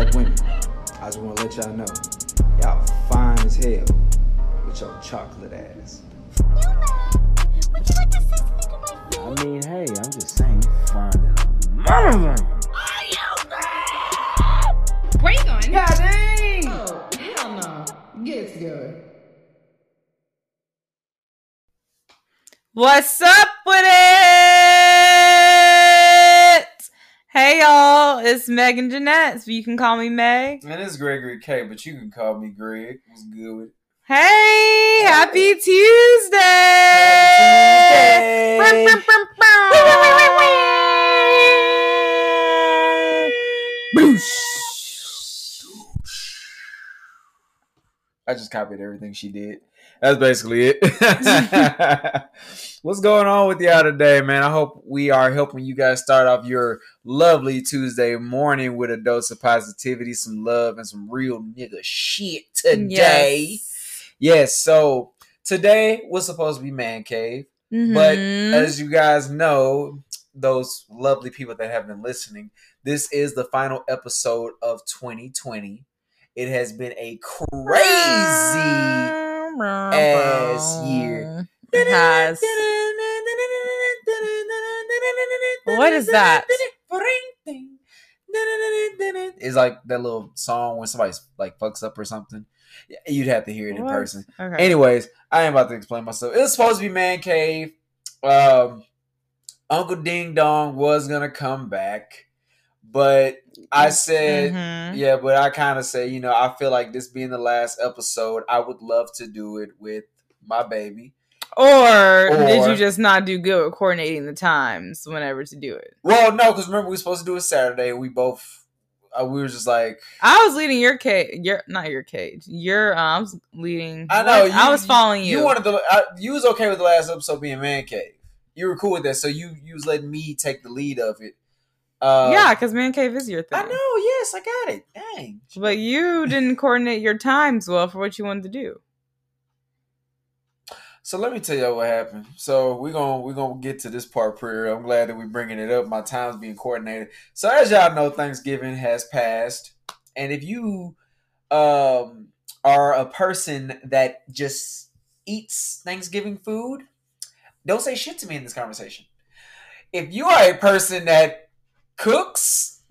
black women, I just want to let y'all know, y'all fine as hell with your chocolate ass. Would you like to say something to my face? I mean, hey, I'm just saying, you find it. Mother! Where you going? God dang! Oh, hell no. Get it together. What's up with it? Hey y'all, it's Megan Jeanette. So you can call me Meg. And it's Gregory K, but you can call me Greg. What's good? Hey, happy Tuesday! Brum, brum, brum, brum. I just copied everything she did. That's basically it. What's going on with y'all today, man? I hope we are helping you guys start off your lovely Tuesday morning with a dose of positivity, some love, and some real nigga shit today. Yes. Yes, so today was supposed to be Man Cave, but Mhm. as you guys know, those lovely people that have been listening, this is the final episode of 2020. It has been a crazy ass year. It has. What is that? It's like that little song when somebody like fucks up or something. You'd have to hear it in What? person. Okay. Anyways, I am about to explain myself. It's supposed to be Man Cave. Um, Uncle Ding Dong was gonna come back, but I said, Mhm. yeah, but I kind of say, you know, I feel like this being the last episode, I would love to do it with my baby. Or, did you just not do good with coordinating the times whenever to do it? Well, no, because remember we were supposed to do it Saturday. We both, uh, we were just like, I was leading your cage. Your not your cage. Your um, I was leading. I know. what? I was following you. You wanted the, uh, you was okay with the last episode being Man Cave. You were cool with that, so you you was letting me take the lead of it. Uh, yeah, because man cave is your thing. I know. Yes, I got it. Dang. But you didn't coordinate your times well for what you wanted to do. So let me tell y'all what happened. So we're gonna we're gonna get to this part pretty. I'm glad that we're bringing it up. My time's being coordinated. So as y'all know, Thanksgiving has passed, and if you um are a person that just eats Thanksgiving food, don't say shit to me in this conversation. If you are a person that cooks,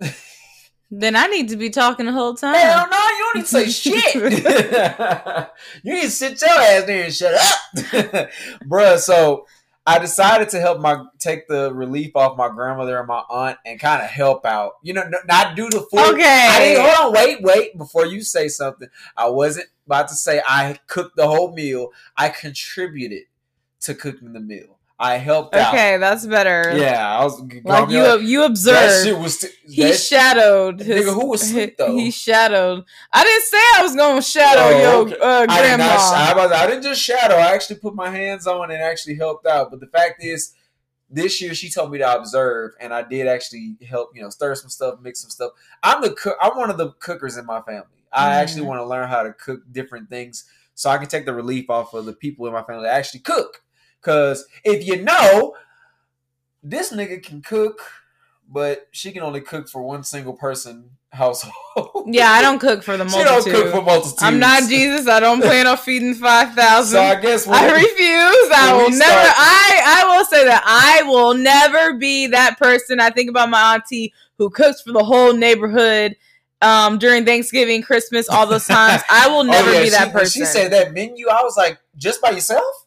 Then I need to be talking the whole time. hell no, you don't need to say shit. you need to sit your ass there and shut up, bruh. So I decided to help my take the relief off my grandmother and my aunt and kind of help out. You know, not do the full. Okay. I didn't, hold on, wait, wait. Before you say something, I wasn't about to say I cooked the whole meal. I contributed to cooking the meal. I helped out. Okay, that's better. Yeah, I was Like you, you That observed. shit was. St- he shadowed. His, Nigga, who was asleep, though? He shadowed. I didn't say I was going to shadow Oh, your okay. uh, I did, grandma. not, I, was- I didn't just shadow. I actually put my hands on and actually helped out. But the fact is, this year she told me to observe, and I did actually help. You know, stir some stuff, mix some stuff. I'm the cook. I'm one of the cookers in my family. I Mhm. actually want to learn how to cook different things so I can take the relief off of the people in my family that actually cook. Because if you know, this nigga can cook, but she can only cook for one single person household. yeah, I don't cook for the She don't cook for multitudes. I'm not Jesus. I don't plan on feeding five thousand. So I guess I when- refuse. I will never. start- I I will say that I will never be that person. I think about my auntie who cooks for the whole neighborhood um, during Thanksgiving, Christmas, all those times. I will Oh, never yeah, be that she, person. She said that menu. I was like, just by yourself?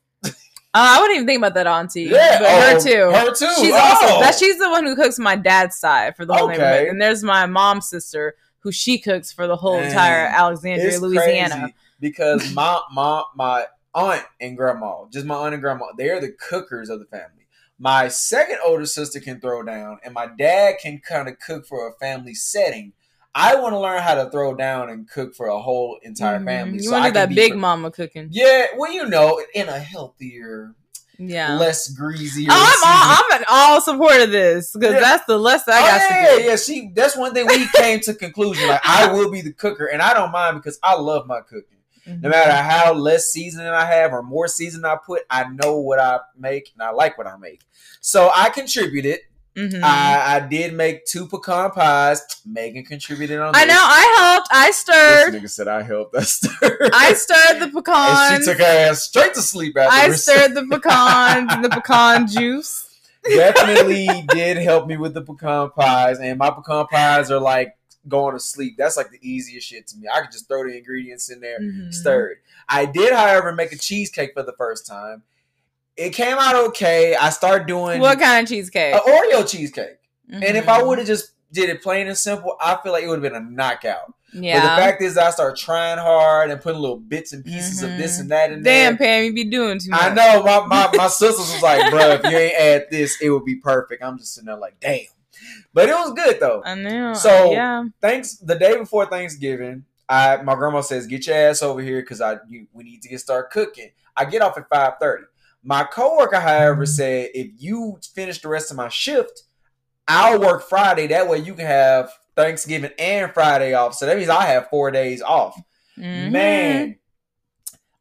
Uh, I wouldn't even think about that auntie. Yeah, but her oh, too. her too. She's Oh. also that she's the one who cooks my dad's side for the whole Okay. neighborhood, and there's my mom's sister who she cooks for the whole Man, entire Alexandria, It's Louisiana. crazy because my my my aunt and grandma, just my aunt and grandma, they're the cookers of the family. My second older sister can throw down, and my dad can kind of cook for a family setting. I want to learn how to throw down and cook for a whole entire Mhm. family. You so want I to do that big mama cooking? Yeah, well, you know, in a healthier, Yeah. less greasy. Oh, I'm all, I'm an all support of this because Yeah. that's the less I oh, got yeah, to do. yeah. She that's one thing we came to conclusion. Like I will be the cooker, and I don't mind because I love my cooking. Mm-hmm. No matter how less seasoning I have or more seasoning I put, I know what I make and I like what I make. So I contributed Mhm. I, I did make two pecan pies. Megan contributed on. I this. know. I helped. I This stirred. nigga said I helped. I stirred. I stirred the and pecans. she took her ass straight to sleep after. I stirred the pecans and the pecan juice. Definitely did help me with the pecan pies, and my pecan pies are like going to sleep. That's like the easiest shit to me. I could just throw the ingredients in there, Mhm. stirred. I did, however, make a cheesecake for the first time. It came out okay. I started doing What kind of cheesecake? an Oreo cheesecake, and if I Mhm. would have just did it plain and simple, I feel like it would have been a knockout. yeah. But the fact is, I started trying hard and putting little bits and pieces of this and that in there. Damn. Pam, you be doing too much. I know my, my, my sisters was like, bro, if you ain't add this, it would be perfect. I'm just sitting there like, damn. But it was good though. I know. So- yeah. Thanks. The day before Thanksgiving, I my grandma says, get your ass over here because I you, we need to get started cooking. I get off at five thirty. My coworker, however, said if you finish the rest of my shift, I'll work Friday. That way you can have Thanksgiving and Friday off. So that means I have four days off. Mhm. Man,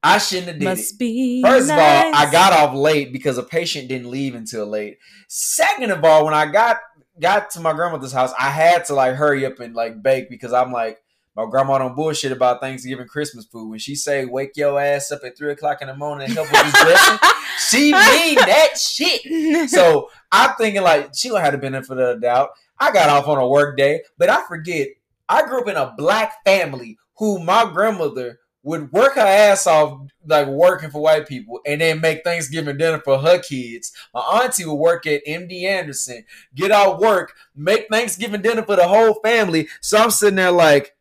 I shouldn't have did it. be. First of all, I got off late because a patient didn't leave until late. Second of all, when I got got to my grandmother's house, I had to like hurry up and like bake because I'm like my grandma don't bullshit about Thanksgiving Christmas food. When she say wake your ass up at three o'clock in the morning and help with this dressing, she mean that shit. So I'm thinking like she gonna have the benefit of the doubt. I got off on a work day, but I forget I grew up in a black family who my grandmother would work her ass off like working for white people and then make Thanksgiving dinner for her kids. My auntie would work at MD Anderson, get out work, make Thanksgiving dinner for the whole family. So I'm sitting there like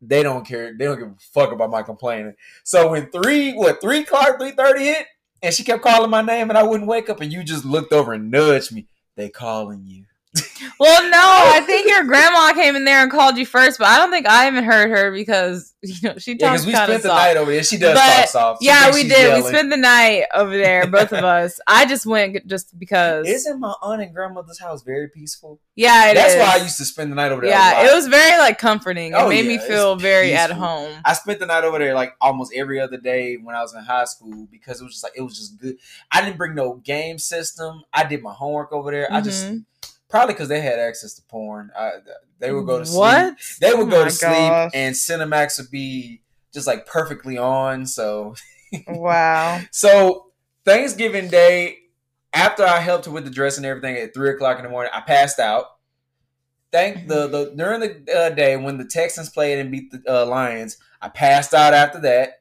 they don't care. They don't give a fuck about my complaining. So when three, what three o'clock, three thirty hit, and she kept calling my name, and I wouldn't wake up, and you just looked over and nudged me. They calling you. Well, no, I think your grandma came in there and called you first, but I don't think I even heard her because you know she Yeah, talks because we spent of the night over there. She does But, talk soft. She Yeah, we did. We spent the night over there, both of us. I just went just because. Isn't my aunt and grandmother's house very peaceful? yeah, it That's is. why I used to spend the night over there. Yeah, it was very like comforting. It Oh, made yeah, me feel very at home. I spent the night over there like almost every other day when I was in high school because it was just like it was just good. I didn't bring no game system. I did my homework over there. I just Mhm. Probably because they had access to porn. I, they would go to sleep. What? They would Oh go to sleep, gosh. and Cinemax would be just like perfectly on. So, Wow. so Thanksgiving Day, after I helped her with the dress and everything at three o'clock in the morning, I passed out. Thank the the during the uh, day when the Texans played and beat the uh, Lions, I passed out after that.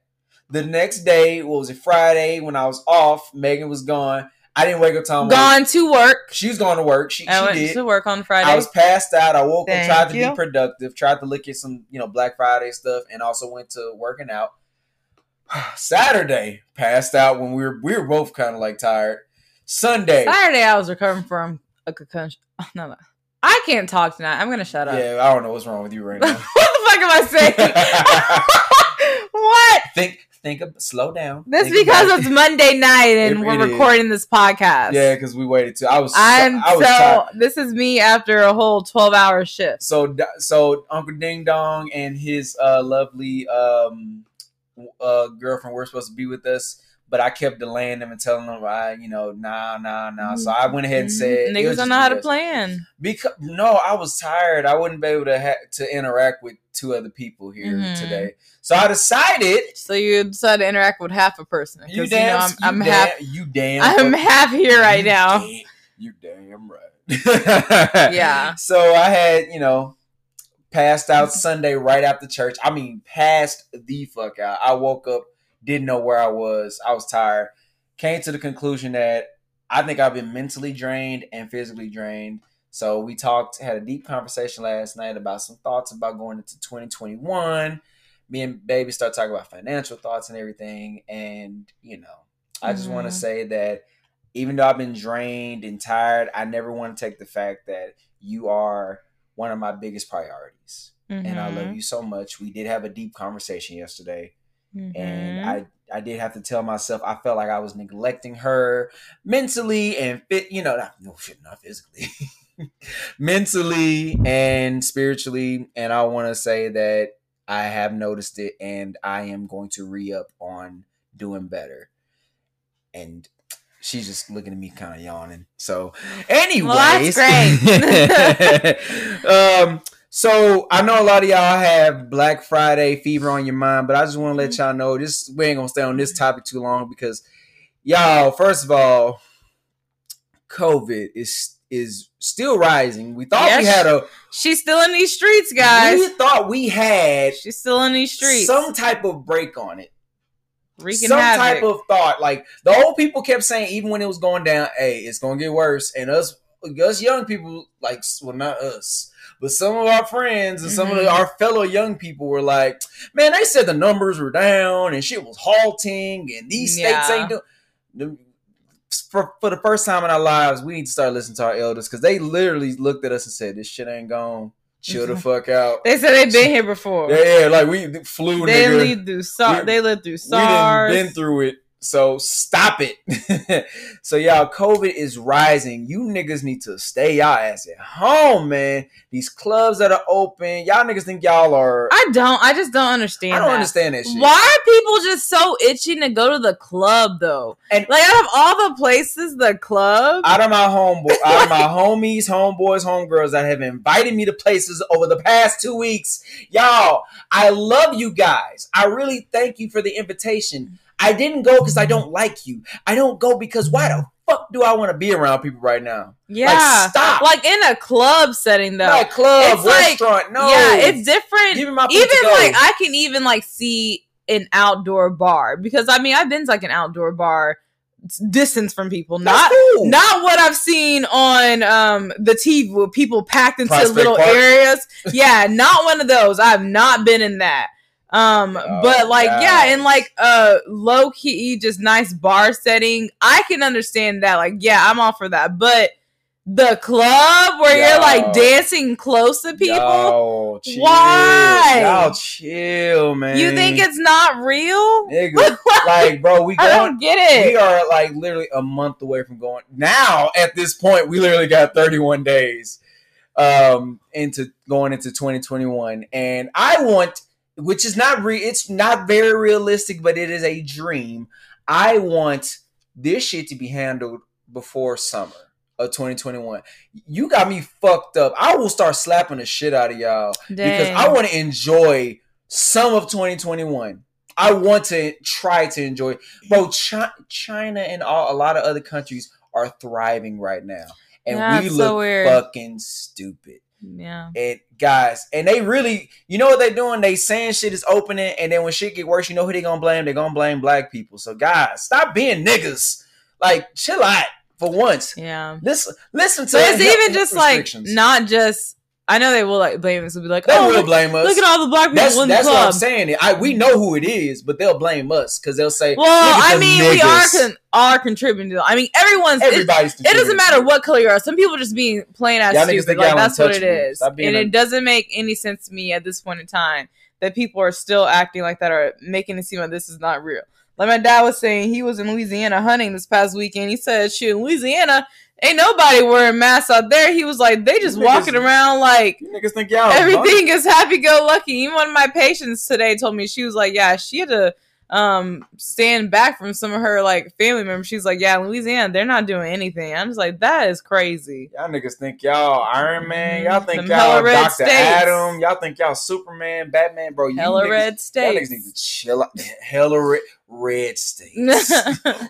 The next day, what was it Friday when I was off? Megan was gone. I didn't wake up till Gone to work. She was going to work. She, I she went did. to work on Friday. I was passed out. I woke Thank up, tried to you. be productive, tried to look at some, you know, Black Friday stuff, and also went to working out. Saturday, passed out when we were we were both kind of like tired. Sunday, Saturday, I was recovering from a concussion. Oh, no, no. I can't talk tonight. I'm gonna shut up. yeah, I don't know what's wrong with you right now. what the fuck am I saying? what? think, think, of, slow down. This because it's. Monday night and It- we're it is. recording this podcast. yeah, because we waited too. I was, I'm I was so. tired. This is me after a whole 12 hour shift. So, so Uncle Ding Dong and his uh, lovely um, uh, girlfriend were supposed to be with us, but I kept delaying them and telling them, I, you know, nah, nah, nah. So I went ahead and said, it Mm-hmm. Niggas don't know how to plan. Because no, I was tired. I wouldn't be able to ha- to interact with two other people here Mhm. today. So I decided. So you decided to interact with half a person. You damn. know, I'm, you I'm damn, half. You damn. I'm half here right you now. damn- you damn right. Yeah. So I had you know passed out Sunday right after church. I mean, passed the fuck out. I woke up, didn't know where I was. I was tired. Came to the conclusion that I think I've been mentally drained and physically drained. So we talked, had a deep conversation last night about some thoughts about going into 2021. Me and baby start talking about financial thoughts and everything. And, you know, I just want Mhm. to say that even though I've been drained and tired, I never want to take the fact that you are one of my biggest priorities. And I Mm-hmm. love you so much. We did have a deep conversation yesterday Mm-hmm. and I I did have to tell myself I felt like I was neglecting her mentally and fit, you know, not, no shit, not physically, mentally and spiritually. And I want to say that I have noticed it, and I am going to re up on doing better. And She's just looking at me, kind of yawning. So, anyways, that's great. um, so I know a lot of y'all have Black Friday fever on your mind, but I just want to let mm-hmm. y'all know this. We ain't gonna stay on this topic too long because y'all, first of all, COVID is is still rising. We thought we had a She's still in these streets, guys. we thought we had She's still in these streets. some type of break on it. wreaking some havoc. type of thought. Like the old people kept saying, even when it was going down, hey, it's gonna get worse. And us, us young people, like, well, not us, but some of our friends and some of Mhm. our fellow young people were like, man, they said the numbers were down and shit was halting, and these states ain't doing. For, for the first time in our lives, we need to start listening to our elders because they literally looked at us and said, "This shit ain't gone. Chill the fuck out." They said they've been here before. Yeah, yeah, like we flew. They lived through SARS. We- they lived through We SARS. didn't been through it, so stop it. so y'all, COVID is rising. You niggas need to stay y'all ass at home, man. These clubs that are open, y'all niggas think y'all are. I, don't. I just don't understand. I don't that. understand that shit. Why are people just so itching to go to the club though? And- like out of all the places, the club. Out of my homeboy, out of my homies, homeboys, homegirls that have invited me to places over the past two weeks, y'all. I love you guys. I really thank you for the invitation. I didn't go because I don't like you. I don't go because why the fuck do I want to be around people right now? yeah, stop. Like in a club setting though. Club, It's like- restaurant. no. Yeah, it's different. Give me my even like I can even like see an outdoor bar because I mean I've been to like an outdoor bar distance from people, That's not cool. not what I've seen on um the TV with people packed into Prospect little Park? areas. Yeah, not one of those. I've not been in that. Um, Oh, but like yeah, gosh. in like a low key, just nice bar setting, I can understand that. Like, yeah, I'm all for that. But the club where you're like dancing close to people, Yo, chill. Why? Y'all chill, man. you think it's not real? nigga? like, bro, we I don't get it. We are like literally a month away from going. Now, at this point, we literally got 31 days um into going into 2021, and I want, which is not re, it's not very realistic, but it is a dream. I want this shit to be handled before summer of 2021. You got me fucked up. I will start slapping the shit out of y'all because I want to enjoy some of 2021. I want to try to enjoy, bro. Chi- China and all, a lot of other countries are thriving right now, and Yeah, we look so fucking stupid. Yeah. And guys, and they really, you know what they're doing? They saying shit is opening, and then when shit get worse, you know who they gonna blame? They gonna blame black people. So guys, stop being niggas. Like, chill out for once. Yeah. Listen, listen to. It's even just like not just. I know they will like blame us. Will be like, They oh, will look, blame us. look at all the black people That's in the that's what I'm saying. I we know who it is, but they'll blame us because they'll say, Well, I mean, we are con- are contributing to. I mean, everyone's. Everybody's. it doesn't matter what color you are. Some people just being plain as Y'all stupid. Like that's what it is, and un- it doesn't make any sense to me at this point in time that people are still acting like that or making it seem like this is not real. Like my dad was saying, he was in Louisiana hunting this past weekend. He said, "Shit, in Louisiana, ain't nobody wearing masks out there." He was like, "They just Niggas- walking around like." You niggas think y'all Everything is happy go lucky. Even one of my patients today told me she was like, yeah, she had to um stand back from some of her like family members. She's like, yeah, Louisiana, they're not doing anything. I'm just like, that is crazy. Y'all niggas think y'all Iron Man. Y'all think Mm-hmm. Them y'all Doctor states. Adam. Y'all think y'all Superman, Batman, bro. You Hella niggas, red Y'all niggas need to chill out. Hella red, red states.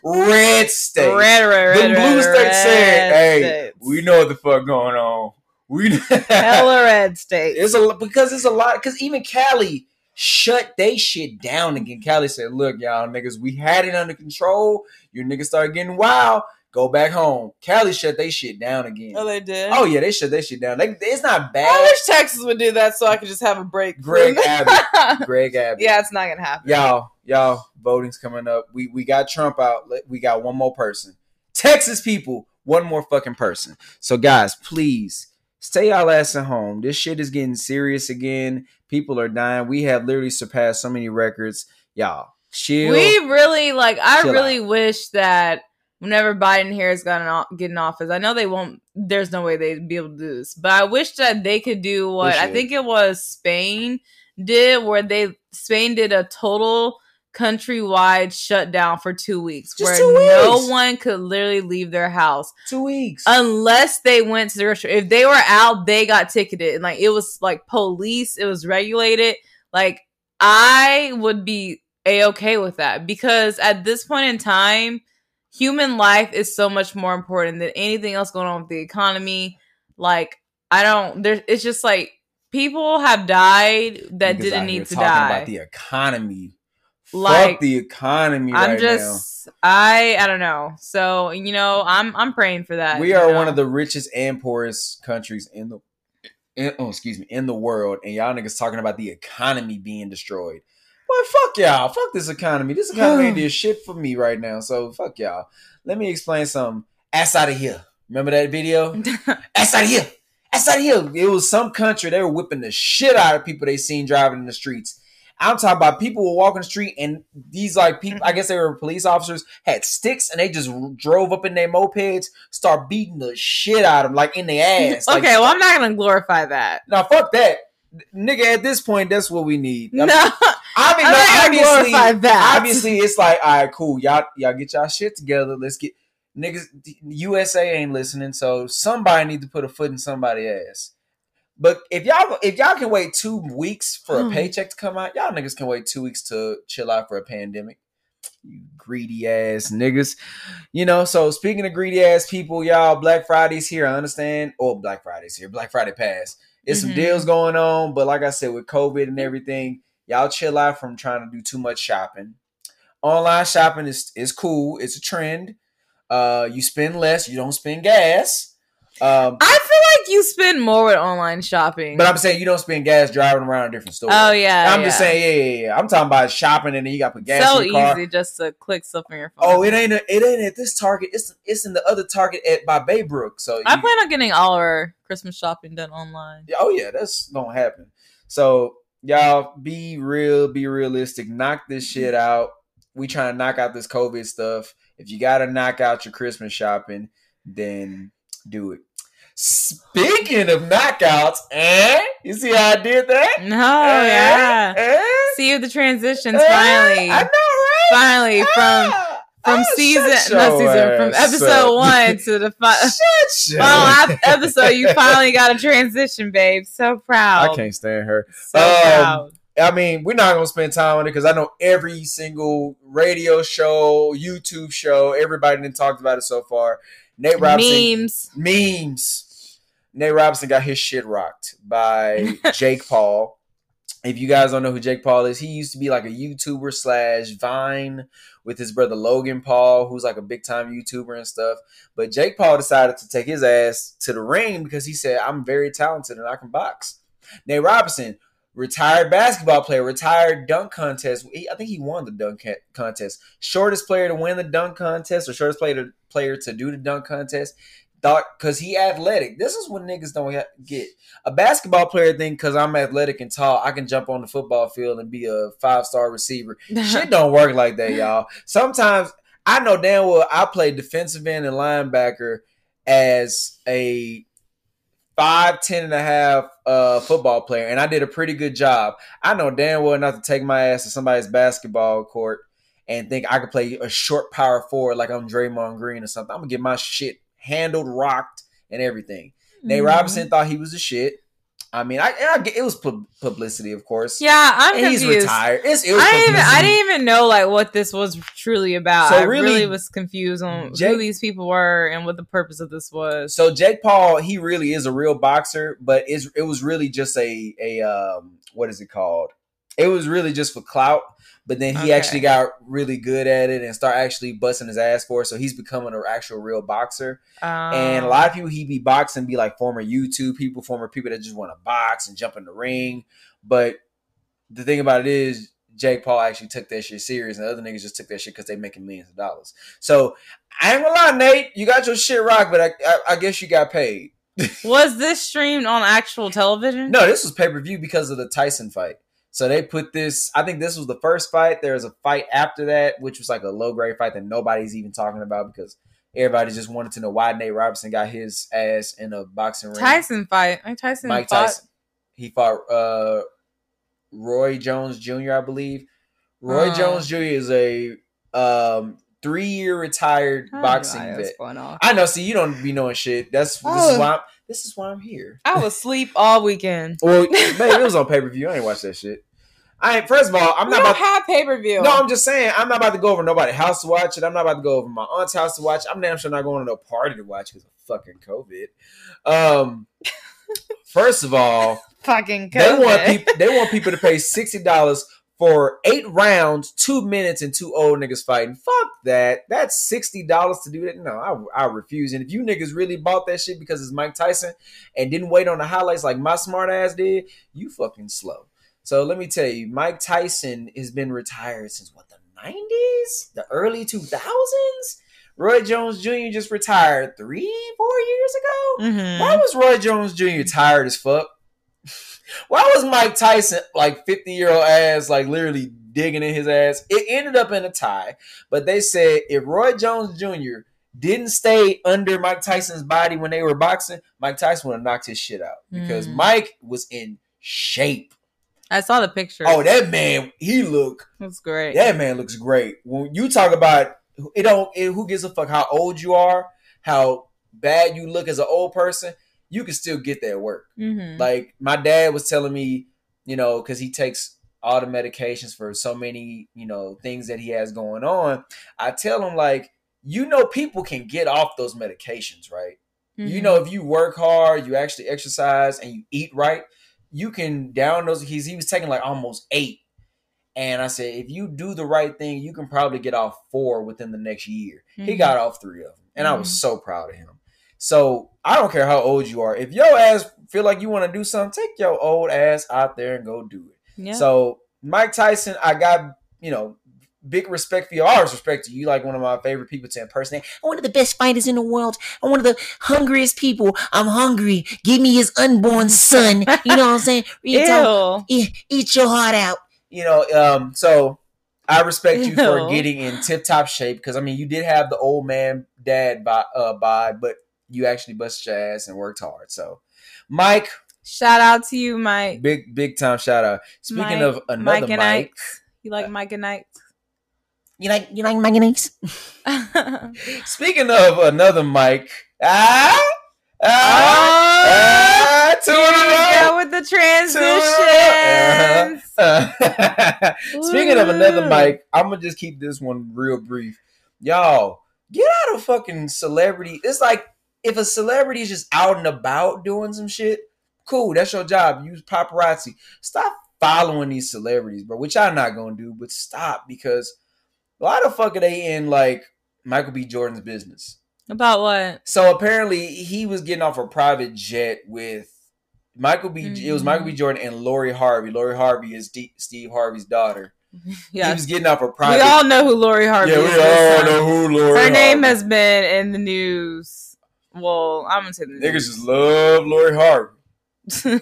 red states. red, red, red, red, blue states said, "Hey, states. we know what the fuck going on. We hella red states. It's a because it's a lot because even Cali shut they shit down again. Cali said, "Look, y'all niggas, we had it under control. Your niggas started getting wild. Go back home." Cali shut they shit down again. Oh, they did. Oh yeah, they shut they shit down. Like it's not bad. I wish Texas would do that so I could just have a break. Greg Abbott. Greg Abbott. yeah, it's not gonna happen. Y'all, y'all, voting's coming up. We we got Trump out. We got one more person. Texas people, one more fucking person. So guys, please stay y'all ass at home. This shit is getting serious again. People are dying. We have literally surpassed so many records. Y'all, chill. We really like. I Chill really wish that whenever Biden here is gotten off, get in office, I know they won't. There's no way they'd be able to do this, but I wish that they could do what I think it was Spain did, where they Spain did a total countrywide shutdown for two weeks, Just where two no one could literally leave their house Two weeks. unless they went to the restaurant. If they were out, they got ticketed, and like it was like police. It was regulated. Like I would be a okay with that because at this point in time, human life is so much more important than anything else going on with the economy. Like I don't. There, it's just like people have died that Niggas didn't need to talking die. About the economy. Like, Fuck the economy I'm right just I I don't know. So, you know, I'm I'm praying for that. We are know? one of the richest and poorest countries in the in, oh, excuse me, in the world, and y'all niggas talking about the economy being destroyed. Well, fuck y'all. Fuck this economy. This economy ain't doing shit for me right now. So fuck y'all. Let me explain something. Ass out of here. Remember that video? Ass out of here. Ass out of here. It was some country. They were whipping the shit out of people they seen driving in the streets. I'm talking about people were walking the street and these like people, I guess they were police officers, had sticks and they just drove up in their mopeds, start beating the shit out of them, like in the ass. Like, okay, well, I'm not gonna glorify that. now fuck that. Nigga, at this point, that's what we need. I No, I mean, no, obviously, that. obviously, it's like, all right, cool. Y'all, y'all get y'all shit together. Let's get niggas. USA ain't listening, so somebody need to put a foot in somebody's ass. But if y'all, if y'all can wait two weeks for a Hmm. paycheck to come out, y'all niggas can wait two weeks to chill out for a pandemic. You greedy ass niggas. You know, so speaking of greedy ass people, y'all, Black Friday's here. I understand. Or Black Friday's here. Black Friday passed. There's some Mhm. deals going on, but like I said, with COVID and everything, y'all chill out from trying to do too much shopping. Online shopping is is cool. It's a trend. Uh, you spend less. You don't spend gas. Um, I feel like you spend more with online shopping. but I'm saying you don't spend gas driving around different stores. oh yeah, I'm just saying, yeah, yeah, yeah. I'm talking about shopping, and then you got to put gas so in your car. easy just to click stuff on your phone. Oh, it ain't. A, it ain't at this Target. It's it's in the other Target at by Baybrook. So I you- plan on getting all our Christmas shopping done online. Yeah, Oh yeah, that's gonna happen. So y'all be real, be realistic. Knock this shit out. We trying to knock out this COVID stuff. If you gotta knock out your Christmas shopping, then do it. Speaking of knockouts, eh? You see how I did that? No, Eh? Yeah. Eh? See the transitions Eh? finally. I know, right? Finally, from Ah, from ah, season, not season, from episode up. one to the fi- Shut your final episode, you finally got a transition, babe. So proud. I can't stand her. So Um, proud. I mean, we're not gonna spend time on it because I know every single radio show, YouTube show, everybody done talked about it so far. Nate Robinson Memes. memes. Nate Robinson got his shit rocked by Jake Paul. If you guys don't know who Jake Paul is, he used to be like a YouTuber slash Vine with his brother Logan Paul, who's like a big time YouTuber and stuff. But Jake Paul decided to take his ass to the ring because he said, I'm very talented and I can box. Nate Robinson, retired basketball player, retired dunk contest. I think he won the dunk contest. Shortest player to win the dunk contest or shortest player to, player to do the dunk contest. Thought because he athletic. This is what niggas don't get. A basketball player think because I'm athletic and tall, I can jump on the football field and be a five star receiver. Shit don't work like that, y'all. Sometimes I know damn well I played defensive end and linebacker as a five, ten and a half uh, football player, and I did a pretty good job. I know damn well not to take my ass to somebody's basketball court and think I could play a short power forward like I'm Draymond Green or something. I'm gonna get my shit handled, rocked, and everything. Nate Mhm. Robinson thought he was a shit. I mean, I, I it was pub- publicity, of course. Yeah, I'm and he's retired. It's, it was I didn't, even, I didn't even know like what this was truly about. So I really, really, was confused on Jake- who these people were and what the purpose of this was. So Jake Paul, he really is a real boxer, but it was really just a a um what is it called? It was really just for clout. But then he Okay. actually got really good at it and start actually busting his ass for it. So he's becoming an actual real boxer. and a Um, lot of people he be boxing be like former YouTube people, former people that just want to box and jump in the ring. But the thing about it is, Jake Paul actually took that shit serious, and other niggas just took that shit because they making millions of dollars. So I ain't gonna lie, Nate, you got your shit rock, but I, I, I guess you got paid. was this streamed on actual television? No, this was pay per view because of the Tyson fight. So they put this. I think this was the first fight. There was a fight after that, which was like a low grade fight that nobody's even talking about because everybody just wanted to know why Nate Robinson got his ass in a boxing ring. Tyson fight. Like Tyson Mike fought- Tyson. He fought uh, Roy Jones Jr., I believe. Roy Uh. Jones Jr. is a um, three-year retired I boxing vet. I know. See, you don't be knowing shit. That's this Oh. is why. I'm, this is why I'm here. I was asleep all weekend. Well, man, it was on pay per view. I ain't watch that shit. I ain't. First of all, I'm we not don't about. have pay per view. No, I'm just saying I'm not about to go over nobody's house to watch it. I'm not about to go over my aunt's house to watch. I'm damn sure not going to no party to watch because of fucking COVID. Um, first of all, fucking. they want COVID. people. They want people to pay sixty dollars for eight rounds, two minutes, and two old niggas fighting. Fuck that. That's sixty dollars to do that. No, I, I refuse. And if you niggas really bought that shit because it's Mike Tyson and didn't wait on the highlights like my smart ass did, you fucking slow. So let me tell you, Mike Tyson has been retired since what the nineties, the early two thousands. Roy Jones Jr. just retired three, four years ago. Mhm. Why was Roy Jones Jr. tired as fuck? Why was Mike Tyson like 50 year old ass like literally digging in his ass? It ended up in a tie, but they said if Roy Jones Jr. didn't stay under Mike Tyson's body when they were boxing, Mike Tyson would have knocked his shit out because Mm. Mike was in shape. I saw the picture. Oh, that man, he look That's great. that man looks great. When you talk about it, don't it, who gives a fuck how old you are, how bad you look as an old person, you can still get that work. Mm-hmm. Like my dad was telling me, you know, because he takes all the medications for so many, you know, things that he has going on. I tell him like, you know, people can get off those medications, right? Mm-hmm. You know, if you work hard, you actually exercise, and you eat right, you can down those. He's he was taking like almost eight, and I said if you do the right thing, you can probably get off four within the next year. He Mhm. got off three of them, and I was so proud of him. So I don't care how old you are. If your ass feel like you want to do something, take your old ass out there and go do it. yeah. So Mike Tyson, I got you know big respect for you. I always respect you. You like one of my favorite people to impersonate. I'm one of the best fighters in the world. I'm one of the hungriest people. I'm hungry. Give me his unborn son. You know what I'm saying? Ew. Eat, eat your heart out. You know, um, so I respect you for getting in tip top shape because I mean you did have the old man dad by uh bod, but you actually busted your ass and worked hard. So Mike, Shout out to you, Mike. big big time shout out. Speaking Mike- of another Mike Mike, and Ike. You like Mike and Ike? You like you like mayonnaise? speaking of another Mike, ah, Oh, ah, ah, two Here in a we row. go with the Two in a transitions. Uh-huh. Speaking of another Woo. mic, I'm gonna just keep this one real brief. Y'all, get out of fucking celebrity. It's like if a celebrity is just out and about doing some shit, cool, that's your job. Use paparazzi. Stop following these celebrities, bro. Which I'm not gonna do, but stop because why the fuck are they in like Michael B. Jordan's business? About what? So apparently he was getting off a private jet with Michael B. It was Michael B. Mhm. Jordan and Lori Harvey. Lori Harvey is D- Steve Harvey's daughter. Yeah, he was getting off a private. We all know who Lori Harvey yeah, we is. all know who Lori. Her name has been in the news. Well, I'm gonna say the Niggas news. just love Lori Harvey.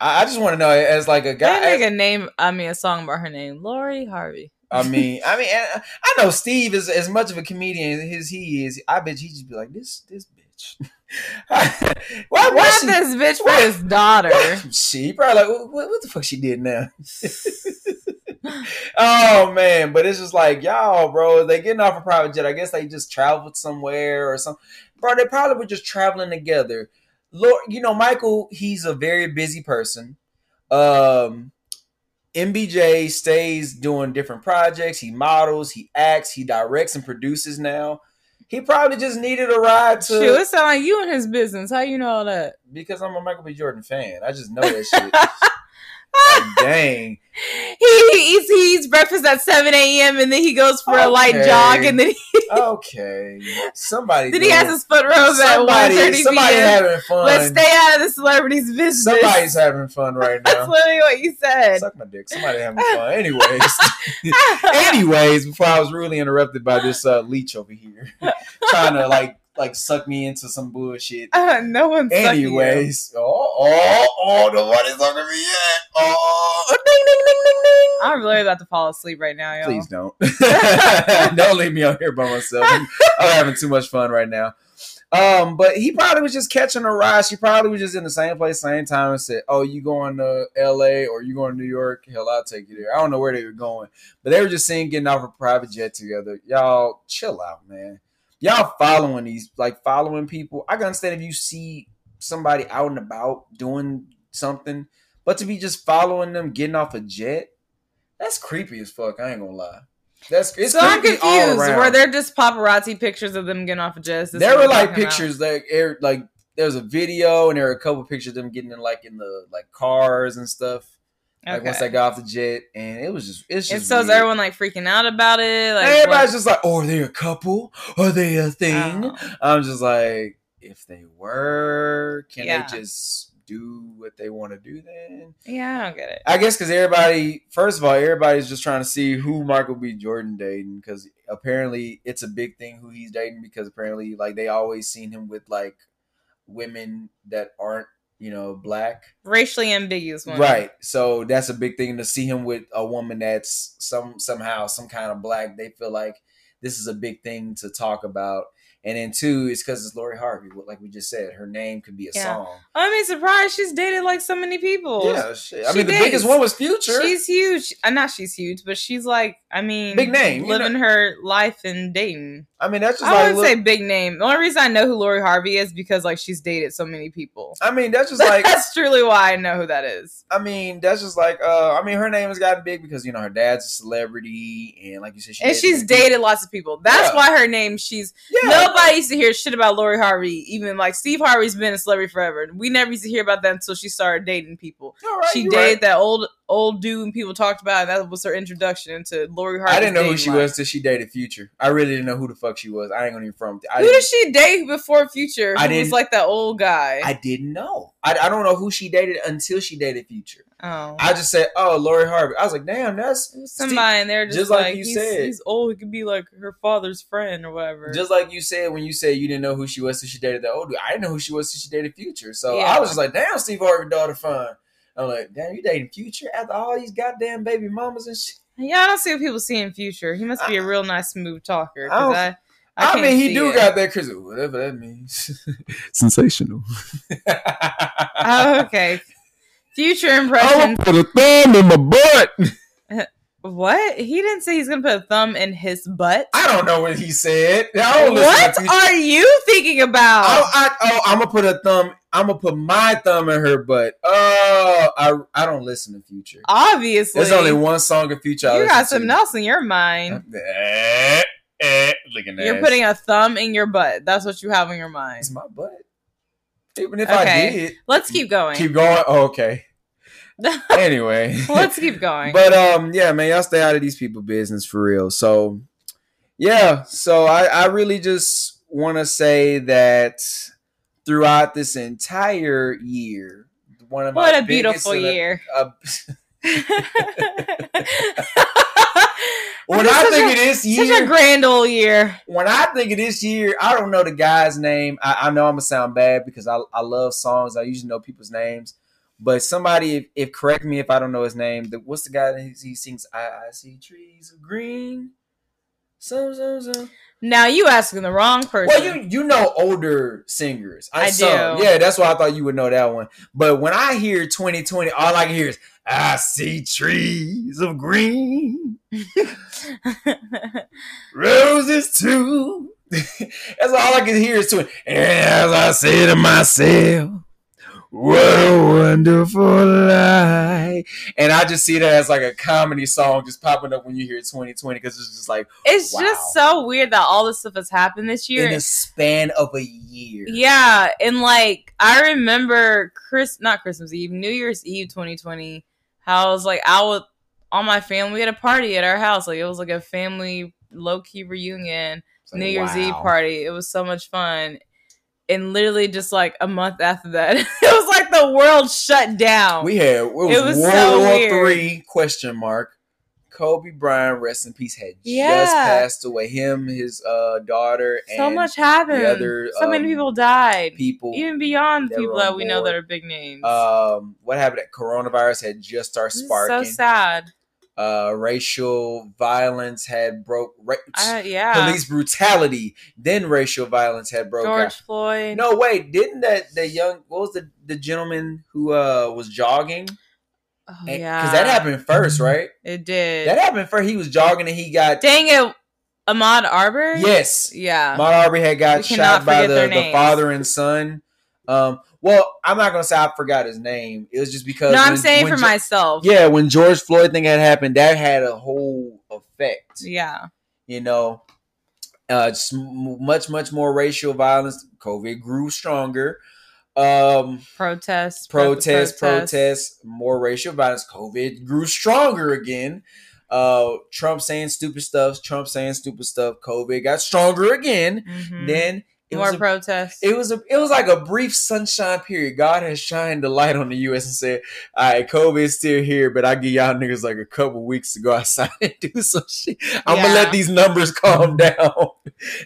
I, I just want to know as like a They guy. make a name. I mean, a song about her name, Lori Harvey. I mean, I mean, and I know Steve is as much of a comedian as he is. I bet he'd just be like this, this bitch. why? She? this bitch for his daughter. She probably like, what, what the fuck she did now? oh man, but it's just like y'all, bro. They getting off a private jet. I guess they just traveled somewhere or something. Bro, they probably were just traveling together. Lord, you know, Michael, he's a very busy person. Um, MBJ stays doing different projects. He models, he acts, he directs and produces now. He probably just needed a ride to Shoot, it sound like you in his business. How you know all that? because I'm a Michael B. Jordan fan. I just know that shit. Dang. He, he eats he eats breakfast at seven a.m. and then he goes for a light jog and then he, Okay. Somebody. then he has his foot at one somebody, thirty somebody p.m. having fun. Let's stay out of the celebrities' business. Somebody's having fun right now. That's literally what you said. Suck my dick. Somebody having fun. Anyways. Anyways, before I was really interrupted by this uh, leech over here, trying to like like suck me into some bullshit. Uh, no one's. Anyways, oh oh oh, nobody's sucking me yet. Oh, ding ding ding ding ding. I'm really about to fall asleep right now, y'all. Please don't. don't leave me out here by myself. I'm, I'm having too much fun right now. Um, but he probably was just catching a ride. She probably was just in the same place, same time, and said, "Oh, you going to L.A. or you going to New York? Hell, I'll take you there." I don't know where they were going, but they were just seeing getting off a private jet together. Y'all, chill out, man. Y'all following these, like following people. I can understand if you see somebody out and about doing something, but to be just following them getting off a jet, that's creepy as fuck. I ain't gonna lie. That's it's so I'm confused. Were there just paparazzi pictures of them getting off a jet? There were like talking about. pictures like air like there was a video and there were a couple pictures of them getting in like in the like cars and stuff. Like once I got off the jet, and it was just it's just. And so is everyone like freaking out about it? Like Everybody's what- just like, oh, are they a couple? Are they a thing? Oh. I'm just like, if they were, can Yeah. they just do what they want to do then? yeah, I don't get it. I guess because everybody, first of all, everybody's just trying to see who Michael B. Jordan dating because apparently it's a big thing who he's dating because apparently like they always seen him with like women that aren't you know black, Racially ambiguous one. right? So that's a big thing to see him with a woman that's some somehow some kind of black. They feel like this is a big thing to talk about. And then two, it's because it's Lori Harvey. Like we just said, her name could be a Yeah. song. I mean, surprised she's dated like so many people. Yeah, shit. I She mean, the biggest one was Future. She's huge. Uh, not she's huge, but she's like, I mean, Big name, you living her life and dating. I mean, that's just I like wouldn't look- say big name. The only reason I know who Lori Harvey is because like she's dated so many people. I mean, that's just like That's truly why I know who that is. I mean, that's just like uh I mean her name has gotten big because you know her dad's a celebrity and like you said she and she's many people. dated lots of people. That's Yeah. why her name. She's Yeah. nobody used to hear shit about Lori Harvey. Even like Steve Harvey's been a celebrity forever. We never used to hear about that until she started dating people. Right, she dated right. that old old dude and people talked about, and that was her introduction into Lori Harvey. I didn't know who she was till she dated Future. I really didn't know who the fuck she was. I ain't gonna even from. I Who didn't, she date before Future? I Who was didn't- like that old guy? I didn't know. I, I don't know who she dated until she dated Future. oh, I just said, oh, Lori Harvey. I was like, damn, that's somebody, and they're just, just like like, you he's, said. he's old. He could be like her father's friend or whatever. just like you said when you said you didn't know who she was till she dated that old dude. I didn't know who she was till she dated Future. So Yeah. I was just like, damn, Steve Harvey daughter fun. I'm like, damn, you dating Future after all these goddamn baby mamas and shit. yeah, I don't see what people see in Future. He must be a real nice, smooth talker. I 'cause don't- I, I, I, mean, he do it. got that Chris, whatever that means. Sensational. Oh, okay. Future I impression. put a thumb in my butt. What? He didn't say he's gonna put a thumb in his butt. I don't know what he said. I don't listen What to are you thinking about? I, I, oh, I'm gonna put a thumb. I'm gonna put my thumb in her butt. Oh, I, I don't listen to Future. Obviously, There's only one song of Future. I you got to. something else in your mind. Eh, eh, You're ass. putting a thumb in your butt. That's what you have in your mind. It's my butt. Even if I Okay. did, Let's keep going. keep going. Oh, okay. Anyway, Let's keep going. But um, yeah, man, y'all stay out of these people business for real. So yeah, so I I really just want to say that throughout this entire year, one of my what a beautiful year. uh, when I think a- of this year, Such a grand old year. when I think of this year, I don't know the guy's name. I, I know I'm gonna sound bad because I, I love songs. I usually know people's names. But somebody, if, if correct me if I don't know his name. The, what's the guy that he, he sings? I, I see trees of green. So so some. Now you asking the wrong person. Well, you you know older singers. I some. do. Yeah, that's why I thought you would know that one. But when I hear 2020, all I can hear is I see trees of green. roses too. That's all I can hear is to And as I say to myself, what a wonderful life. And I just see that as like a comedy song just popping up when you hear 2020 because it's just like it's Wow. just so weird that all this stuff has happened this year. in the span of a year. Yeah, and like I remember Chris, not Christmas Eve, New Year's Eve, 2020. How I was like, I was all my family we had a party at our house. Like it was like a family low key reunion, like, New Year's Eve party. It was so much fun. And literally, just like a month after that, it was like the world shut down. We had it was, It was World so War weird. Three question mark. Kobe Bryant, rest in peace, had just passed away. Him, his uh, daughter, and so much happened. the other so many um, people died. people. Even beyond people that we know that are big names. um, what happened? That coronavirus had just started sparking. so sad. Uh, racial violence had broke. Ra- Uh, yeah. Police brutality, then racial violence had broke George out. Floyd. No, wait, didn't that the young what was the the gentleman who uh was jogging? Oh, Because yeah. that happened first, right? It did. That happened first. He was jogging and he got Dang it, Ahmaud Arbery. yes. Yeah. Ahmaud Arbery had got shot by the, the father and son. Um, well, I'm not gonna say I forgot his name. It was just because no, I'm saying for Jo- myself. Yeah, when George Floyd thing had happened, that had a whole effect. Yeah. You know, uh, much much more racial violence. COVID grew stronger. Um, Protests. protests, protests. protests, more racial violence. COVID grew stronger again. Uh, Trump saying stupid stuff. Trump saying stupid stuff. COVID got stronger again. Mhm. Then it More was a, protests. it was a it was like a brief sunshine period. God has shined the light on the U.S. and said, "All right, COVID is still here, but I give y'all niggas like a couple weeks to go outside and do some shit. I'm gonna let these numbers calm down."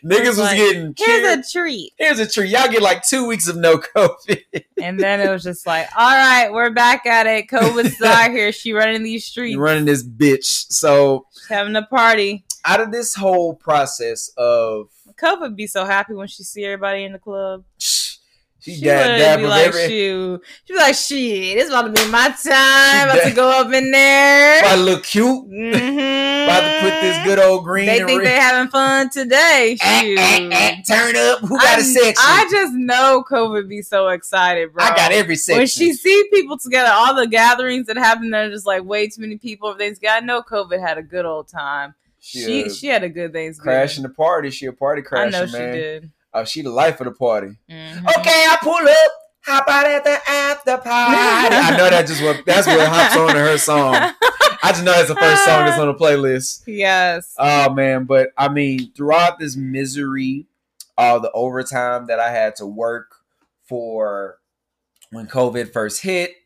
niggas was Like, getting Here's cheered. a treat. Here's a treat. Y'all get like two weeks of no COVID. And then it was just like, all right, we're back at it. COVID's out here. She running these streets, You're running this bitch. So She's having a party. out of this whole process of COVID be so happy when she see everybody in the club. she, She dab, dab be like, every shoot. She be like, shit, it's about to be my time. About to go up in there. About to look cute. Mhm. About to put this good old green. They think red- they're having fun today. Eh, Shoot. eh, eh, turn up. Who got a I- section? I just know COVID be so excited, bro. I got every section. When she see people together, all the gatherings that happen, there just like way too many people. Everything's got. I know COVID had a good old time. She she, she, had a good Thanksgiving. crashing the party. She a party crasher, I know she man. did. Oh, she the life of the party. Mhm. Okay, I pull up. Hop out at the after party. I know that just what that's what hops on to her song. I just know that's the first song that's on the playlist. yes. Oh man, but I mean, throughout this misery, all the overtime that I had to work for when COVID first hit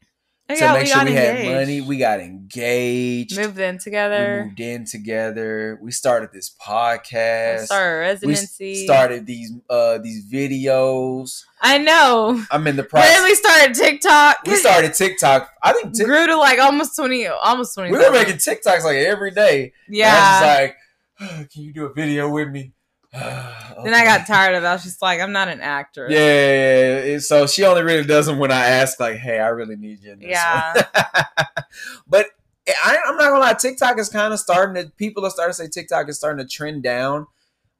to Yeah, make sure got we had money, we got engaged. moved in we together. moved in together. We started this podcast. started residency. s- started these uh these videos. I know. I'm in the Then process. we started TikTok. We started TikTok. I think Tik- grew to like almost twenty, almost twenty. we were making TikToks like every day. And I Yeah. was just like, can you do a video with me? Then I got tired of it. I was just like, I'm not an actor. Yeah, yeah, yeah. So she only really does them when I ask, like, "Hey, I really need you." In this Yeah. but I, I'm not gonna lie, TikTok is kind of starting to. People are starting to say TikTok is starting to trend down.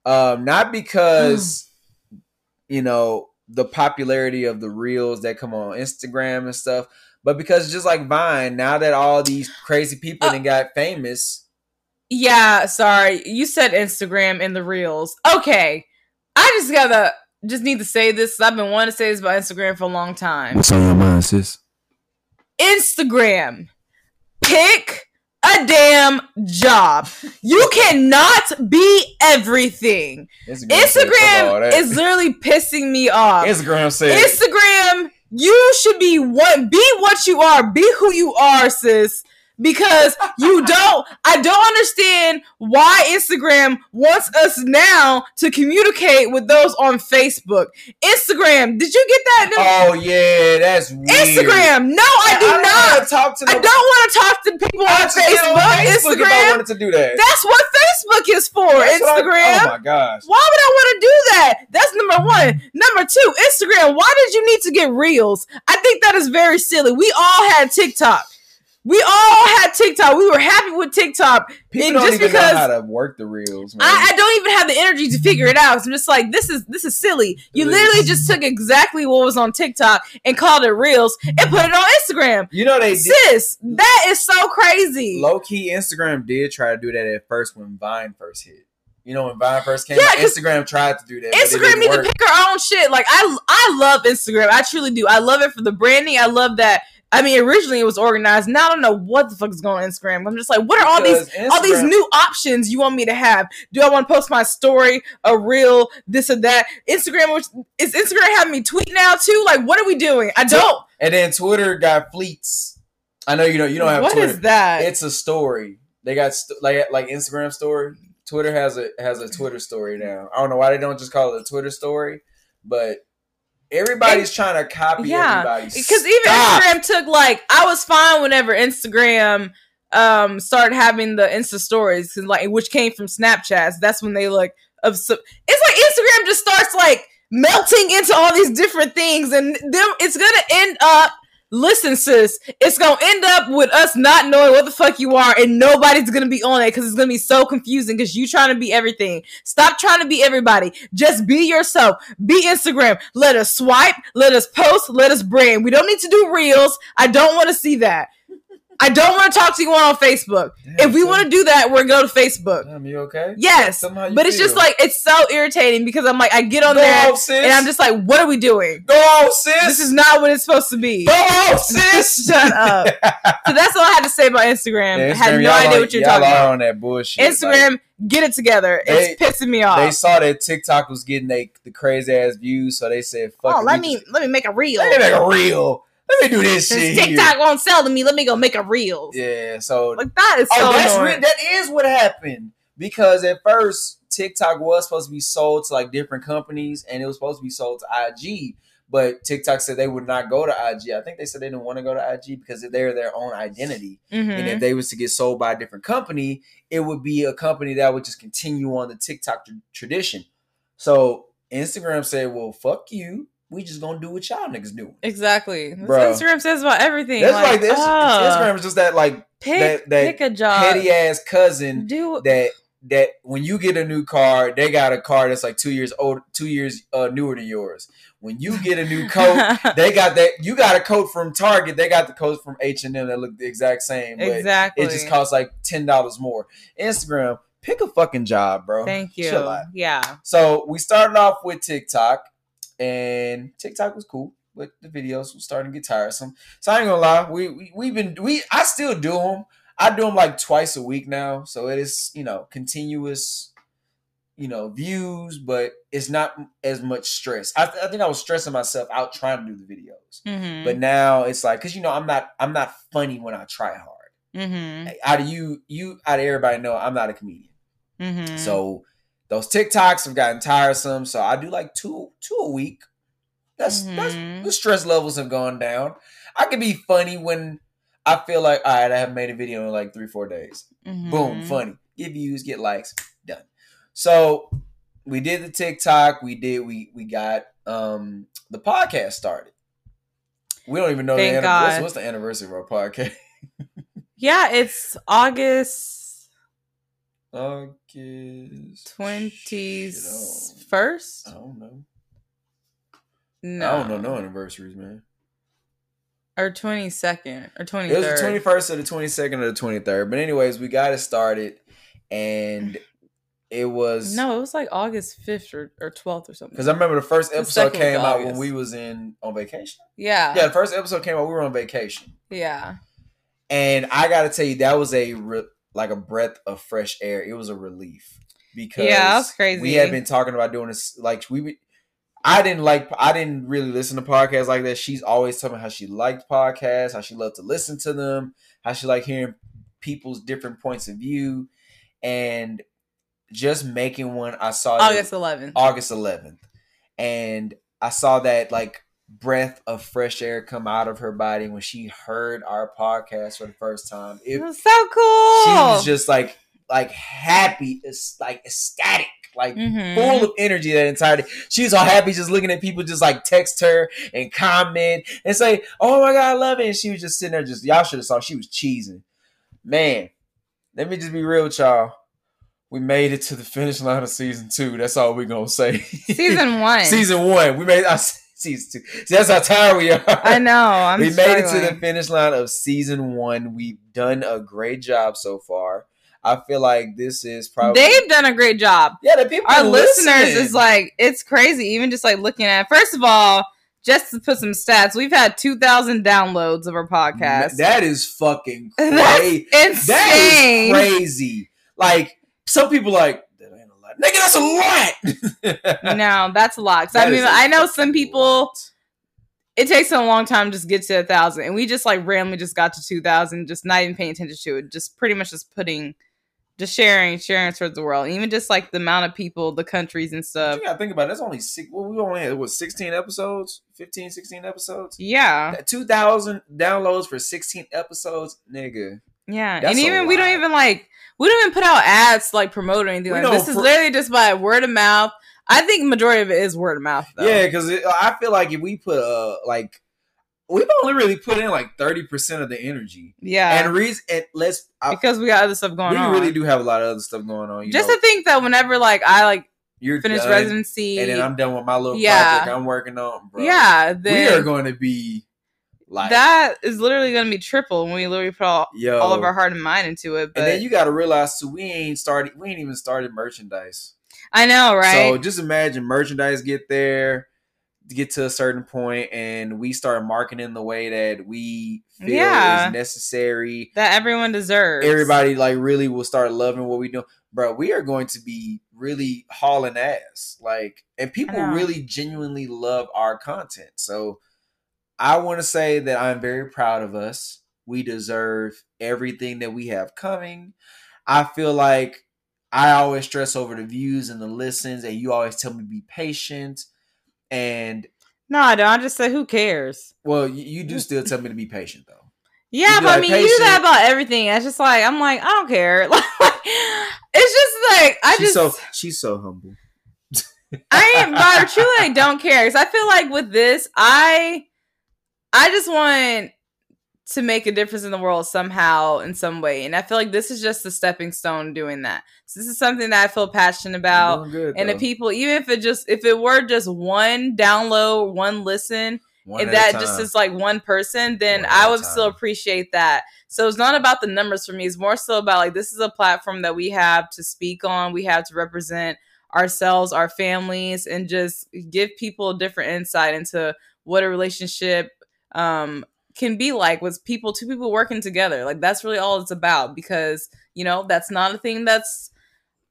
Um, not because you know the popularity of the reels that come on Instagram and stuff, but because just like Vine, now that all these crazy people Uh, then got famous. Yeah, sorry. You said Instagram in the reels. Okay. I just gotta just need to say this. I've been wanting to say this about Instagram for a long time. What's on your mind, sis? Instagram. Pick a damn job. You cannot be everything. Instagram, said, "Fuck all Instagram is literally pissing me off. Instagram said Instagram, you should be what be what you are. Be who you are, sis. Because you don't I don't understand why Instagram wants us now to communicate with those on Facebook. Instagram, did you get that? Oh yeah, that's weird. Instagram. No, I do don't not. talk to. I don't want to talk to people on just get Facebook, If I Instagram. wanted to do that. That's what Facebook is for. That's what I- oh Instagram. oh my gosh. Why would I want to do that? That's number one. Number two, Instagram. Why did you need to get reels? I think that is very silly. We all had TikTok. We all had TikTok. We were happy with TikTok. People and don't just even because know how to work the reels. Man. I, I don't even have the energy to figure it out. So I'm just like, this is this is silly. You It literally is. just took exactly what was on TikTok and called it reels and put it on Instagram. you know they did. Sis, that is so crazy. Low key, Instagram did try to do that at first when Vine first hit. You know when Vine first came, Yeah, out, Instagram tried to do that. Instagram need to pick her own shit. Like I, I love Instagram. I truly do. I love it for the branding. I love that. I mean, originally it was organized. Now I don't know what the fuck is going on Instagram. I'm just like, what are all these Because all these new options you want me to have? Do I want to post my story, a reel, this or that? Instagram which- is Instagram having me tweet now too? Like, what are we doing? I don't. And then Twitter got fleets. I know you don't. You don't have What Twitter. is that? It's a story. They got st- like like Instagram story. Twitter has a has a Twitter story now. I don't know why they don't just call it a Twitter story, but everybody's trying to copy yeah, everybody. because even. Instagram took like I was fine whenever Instagram um started having the Insta stories like which came from Snapchats. That's when they like of it's like Instagram just starts like melting into all these different things, and them it's gonna end up. Listen, sis, it's gonna end up with us not knowing what the fuck you are, and nobody's gonna be on it because it's gonna be so confusing. Because you trying to be everything. Stop trying to be everybody. Just be yourself. Be Instagram. Let us swipe. Let us post. Let us brand. We don't need to do reels. I don't want to see that. I don't want to talk to you on Facebook. if we want to do that, we're gonna go to Facebook. Damn, you okay? Yes, you but it's just like it's so irritating because I'm like I get on Go there off, and I'm just like, what are we doing? Go on, sis. This is not what it's supposed to be. Go on, sis. Shut up. So that's all I had to say about Instagram. Yeah, I had no idea what you're y'all talking are about. on that bullshit. Instagram, Like, get it together. it's pissing me off. they saw that TikTok was getting they, the crazy ass views, so they said, "Fuck oh, it, let me just- let me make a reel. let me make a reel. Let me do this shit." here." TikTok won't sell to me, let me go make a reel. Yeah, so Like that is so oh, that's re- that is what happened because at first TikTok was supposed to be sold to like different companies, and it was supposed to be sold to IG. But TikTok said they would not go to IG. I think they said they didn't want to go to IG because they're their own identity. Mhm. And if they was to get sold by a different company, it would be a company that would just continue on the TikTok tr- tradition. So Instagram said, "Well, fuck you. We just gonna do what y'all niggas doing." Exactly. Instagram says about everything. That's like, this. oh, Instagram is just that like pick, that- that pick a job. petty ass cousin Do that that when you get a new car, they got a car that's like two years old, two years uh, newer than yours. When you get a new coat, they got that. You got a coat from Target. They got the coat from H and M that look the exact same, but exactly. it just costs like ten dollars more. Instagram, pick a fucking job, bro. Thank you. Chill out. Yeah. So we started off with TikTok, and TikTok was cool, but the videos were starting to get tiresome. So I ain't gonna lie, we, we we've been we I still do them. I do them like twice a week now, so it is you know continuous, you know views, but it's not as much stress. I, I think I was stressing myself out trying to do the videos, Mm-hmm. but now it's like because you know I'm not I'm not funny when I try hard. mm-hmm. Out of you, you out of everybody know I'm not a comedian. Mm-hmm. So those TikToks have gotten tiresome. So I do like two two a week. That's Mhm. that's the stress levels have gone down. I can be funny when I feel like all right, I haven't made a video in like three four days. Mm-hmm. Boom, funny. Get views, get likes, done. So we did the TikTok. We did we we got um the podcast started. We don't even know Thank the anniversary. What's, what's the anniversary of our podcast? Yeah, it's August August twenty first. I don't know. No, I don't know no anniversaries, man. or twenty second or twenty It was the twenty first or the twenty second or the twenty third. But anyways, we got it started, and it was No, it was like August fifth or or twelfth or something. because I remember the first episode week came out when we was in on vacation. yeah, Yeah, the first episode came out. We were on vacation, yeah. and I got to tell you, that was a re- like a breath of fresh air. It was a relief because Yeah, that's crazy. We had been talking about doing this, like we. I didn't like. I didn't really listen to podcasts like that. She's always telling me how she liked podcasts, how she loved to listen to them, how she liked hearing people's different points of view, and just making one. I saw that- August eleventh. August 11th. And I saw that like breath of fresh air come out of her body when she heard our podcast for the first time. It, It was so cool. she was just like like happy, like ecstatic, like Mhm. full of energy that entire day. She was all happy just looking at people just like text her and comment and say, Oh my god, I love it. And she was just sitting there just y'all should have saw she was cheesing. Man, let me just be real with y'all. We made it to the finish line of season two. That's all we're gonna say. season one. season one. We made I season two. See, that's how tired we are. I know. I'm we made it to the finish line of season one. We've done a great job so far. I feel like this is probably They've done a great job. yeah. The people Our listeners listening. is like it's crazy. Even just like looking at first of all, just to put some stats, we've had two thousand downloads of our podcast. That is fucking That's crazy. insane. That is crazy. Like some people like that ain't a lot. Nigga, that's a lot. no, that's a lot. That I mean, I know some people. It takes a long time to just get to a thousand, and we just like randomly just got to two thousand, just not even paying attention to it, just pretty much just putting, just sharing, sharing towards the world, even just like the amount of people, the countries and stuff. you gotta think about it. That's only six. Well, we only had what 16 episodes, 15, 16 episodes. Yeah, 2,000 downloads for 16 episodes, nigga. Yeah, That's and even we don't even like we don't even put out ads to, like promote or anything. We Like this is literally just by word of mouth. I think majority of it is word of mouth. Though. Yeah, because I feel like if we put uh like we've only really put in like thirty percent of the energy, yeah. and reason and let's I, because we got other stuff going we on. We really do have a lot of other stuff going on. You Just know, to think that whenever like I like you're finish done, residency, and then I'm done with my little Yeah. project I'm working on, bro. yeah, we are going to be like that is literally going to be triple when we literally put all, yo, all of our heart and mind into it. But and then you got to realize too, we ain't started, we ain't even started merchandise. I know, right? So just imagine merchandise get there, get to a certain point, and we start marketing the way that we feel Yeah. is necessary. that everyone deserves. Everybody like really will start loving what we do, bro. We are going to be really hauling ass, like, and people really genuinely love our content. So I want to say that I'm very proud of us. We deserve everything that we have coming. I feel like I always stress over the views and the listens, and you always tell me to be patient. And No, I don't. I just say, who cares? well, you, you do still tell me to be patient though. Yeah, but I like, mean, you do that about everything. It's just like I'm like, I don't care. Like, it's just like I she's just so she's so humble. I ain't, but I truly I don't care because I feel like with this, I, I just want to make a difference in the world somehow in some way, and I feel like this is just a stepping stone doing that. So this is something that I feel passionate about, good, and the people, even if it just if it were just one download, one listen, One if that just is like one person, then One I would still appreciate that. So it's not about the numbers for me. It's more so about like this is a platform that we have to speak on. We have to represent ourselves, our families, and just give people a different insight into what a relationship um can be like with people, two people working together. Like that's really all it's about because you know that's not a thing that's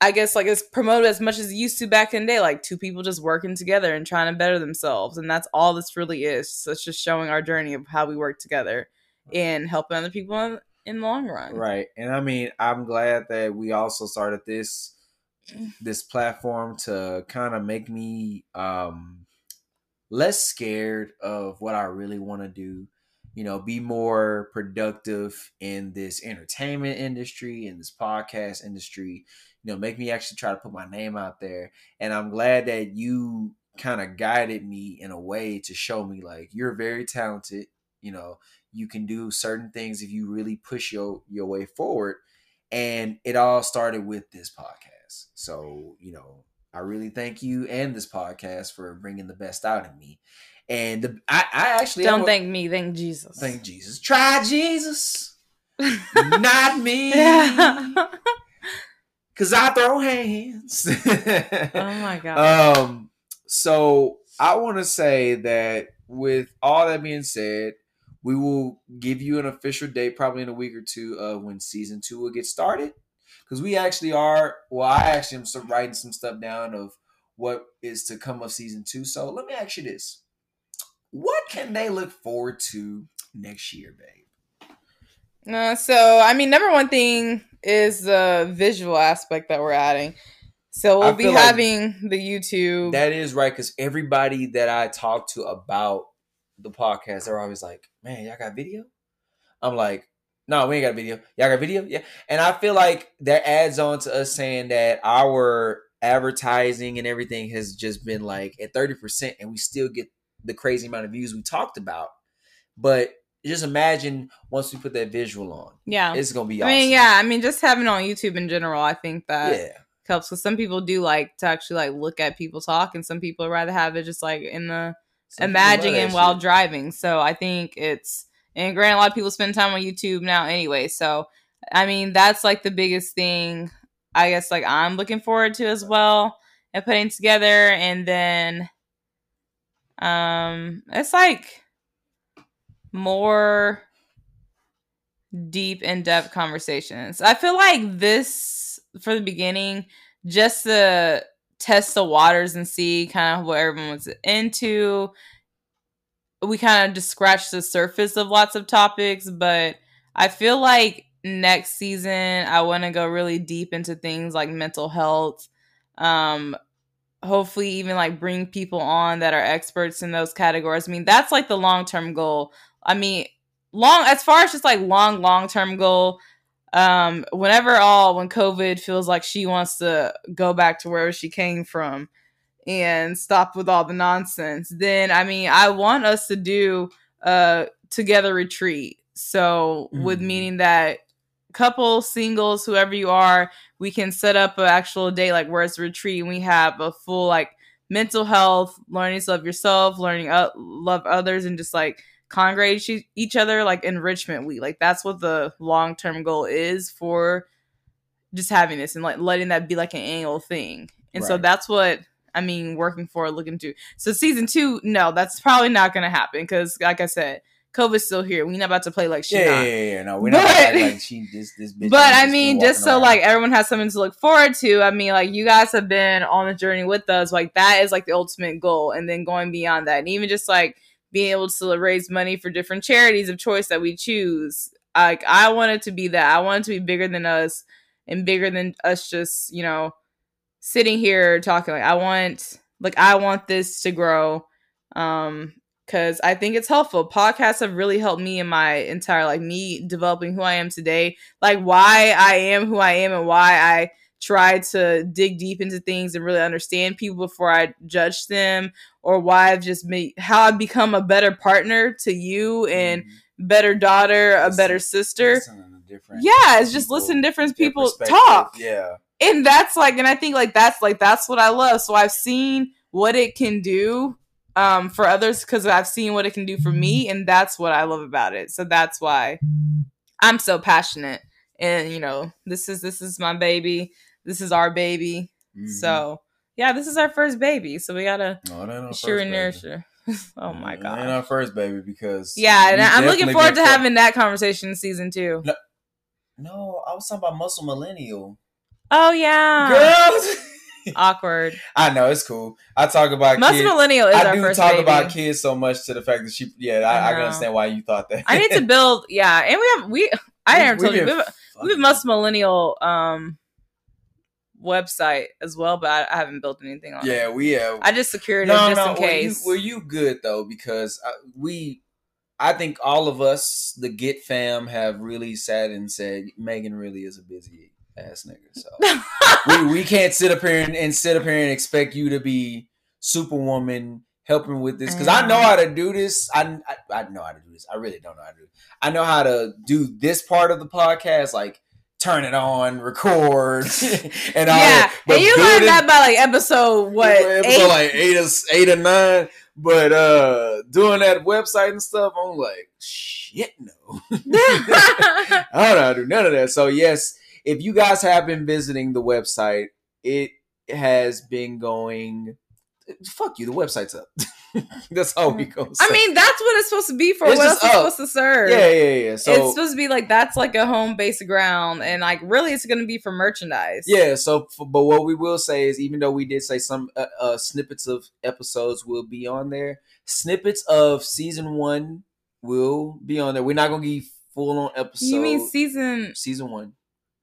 I guess like it's promoted as much as it used to back in the day, like two people just working together and trying to better themselves. And that's all this really is. So it's just showing our journey of how we work together and helping other people in, in the long run. Right. And I mean, I'm glad that we also started this this platform to kind of make me um less scared of what I really want to do. You know, be more productive in this entertainment industry, in this podcast industry. You know, make me actually try to put my name out there. And I'm glad that you kind of guided me in a way to show me like you're very talented. You know, you can do certain things if you really push your your way forward and it all started with this podcast so you know i really thank you and this podcast for bringing the best out of me. And the, I, I actually Don't a- thank me, thank Jesus. thank jesus. Try jesus. Not me. Because i throw hands. Oh my god. um so i want to say that with all that being said we will give you an official date probably in a week or two of when season two will get started because we actually are well i actually am writing some stuff down of what is to come of season two so let me ask you this what can they look forward to next year babe Uh, so I mean, number one thing is the visual aspect that we're adding. So we'll be feel like having the YouTube. that is right because everybody that i talk to about the podcast they're always like man y'all got video i'm like no we ain't got a video y'all got a video yeah and i feel like that adds on to us saying that our advertising and everything has just been like at 30% and we still get the crazy amount of views we talked about but just imagine once we put that visual on yeah. it's gonna be I mean, yeah. I mean, just having it on YouTube in general, I think that yeah helps because some people do like to actually like look at people talk, and some people rather have it just like in the Some imagining that while shit. driving. So I think it's and granted, a lot of people spend time on YouTube now anyway. So I mean, that's like the biggest thing I guess like I'm looking forward to as well and putting together. And then um it's like more deep in-depth conversations. I feel like this for the beginning just to test the waters and see kind of what everyone was into. We kind of just scratched the surface of lots of topics, but I feel like next season I want to go really deep into things like mental health. Um hopefully even like bring people on that are experts in those categories. I mean, that's like the long-term goal. I mean, long as far as just like long long-term goal, um, whenever all when COVID feels like she wants to go back to wherever she came from and stop with all the nonsense, then I mean, I want us to do a together retreat. So, with Mhm. meaning that couple, singles, whoever you are, we can set up an actual day like where it's a retreat and we have a full like mental health, learning to love yourself, learning uh, love others, and just like congregate each- each other like enrichment week. Like that's what the long term goal is for just having this and like letting that be like an annual thing. And so that's what I mean working for looking to. So season two, no, that's probably not gonna happen because like I said, COVID's still here. We're not about to play like shit. Yeah, yeah, yeah. No, we're not But- acting like she this this bitch. But I mean, just so walking like everyone has something to look forward to. I mean, like you guys have been on the journey with us. Like that is like the ultimate goal, and then going beyond that, and even just like being able to raise money for different charities of choice that we choose. Like I want it to be that. I want it to be bigger than us and bigger than us just you know sitting here talking. Like I want, like I want this to grow. Um, because I think it's helpful. Podcasts have really helped me in my entire like me developing who I am today, like why I am who I am and why I try to dig deep into things and really understand people before I judge them, or why I've just made how I've become a better partner to you and Mhm. better daughter, a Listen- better sister. Yeah, it's just people, listen to different people talk Yeah, and that's like and i think like that's like that's what i love. So i've seen what it can do um for others because i've seen what it can do for me and that's what i love about it. So that's why i'm so passionate. And you know this is this is my baby. This is our baby. Mhm. so yeah this is our first baby. So we gotta no, it ain't our sure and nurture. Oh my god our first baby because yeah and i'm looking forward to having that conversation in season two. No. No, I was talking about muscle millennial. Oh yeah Girls, awkward I know it's cool. I talk about Muscle kids. millennial is I our do first talk baby. about kids so much to the fact that she. Yeah, I, I I, can understand why you thought that. I need to build, yeah, and we have we. I never told you we have, a- we have a Must Millennial um website as well, but I, I haven't built anything on it. Yeah, it. we have. I just secured no, it just no. in Were you, case. were you good though? Because uh, we, I think all of us, the Get fam, have really sat and said Megan really is a busy ass nigga. So we, we can't sit up here and, and sit up here and expect you to be superwoman helping with this because I know how to do this. I, I I know how to do this. I really don't know how to do it. I know how to do this part of the podcast, like turn it on, record, and all. yeah. But and you learned that by like episode what episode eight? like eight or eight or nine. But uh doing that website and stuff, I'm like, shit, no. I don't know how to do none of that. So yes, if you guys have been visiting the website, it has been going. Fuck you. The website's up. That's all we go. I mean, that's what it's supposed to be for. It's what else up. supposed to serve? yeah, yeah, yeah. So it's supposed to be like that's like a home base ground, and like really, it's going to be for merchandise. Yeah, so but what we will say is, even though we did say some uh, uh, snippets of episodes will be on there, snippets of season one will be on there. We're not gonna give full on episode. you mean season? season one?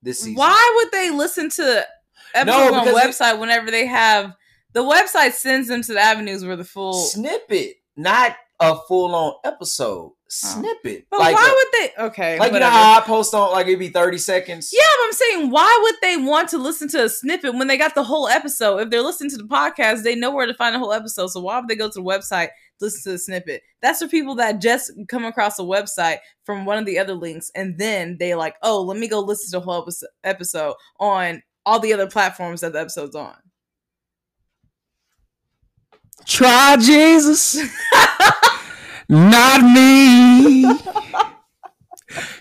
This season. Why would they listen to because it- website whenever they have the website sends them to the avenues where the full? snippet, not a full on episode. Uh-huh. Snippet. But like why would they? Okay, like you know how I post on like it'd be thirty seconds. yeah, but I'm saying why would they want to listen to a snippet when they got the whole episode? If they're listening to the podcast, they know where to find the whole episode. So why would they go to the website listen to the snippet? That's for people that just come across a website from one of the other links, and then they like, oh, let me go listen to the whole episode on all the other platforms that the episode's on. Try Jesus, not me.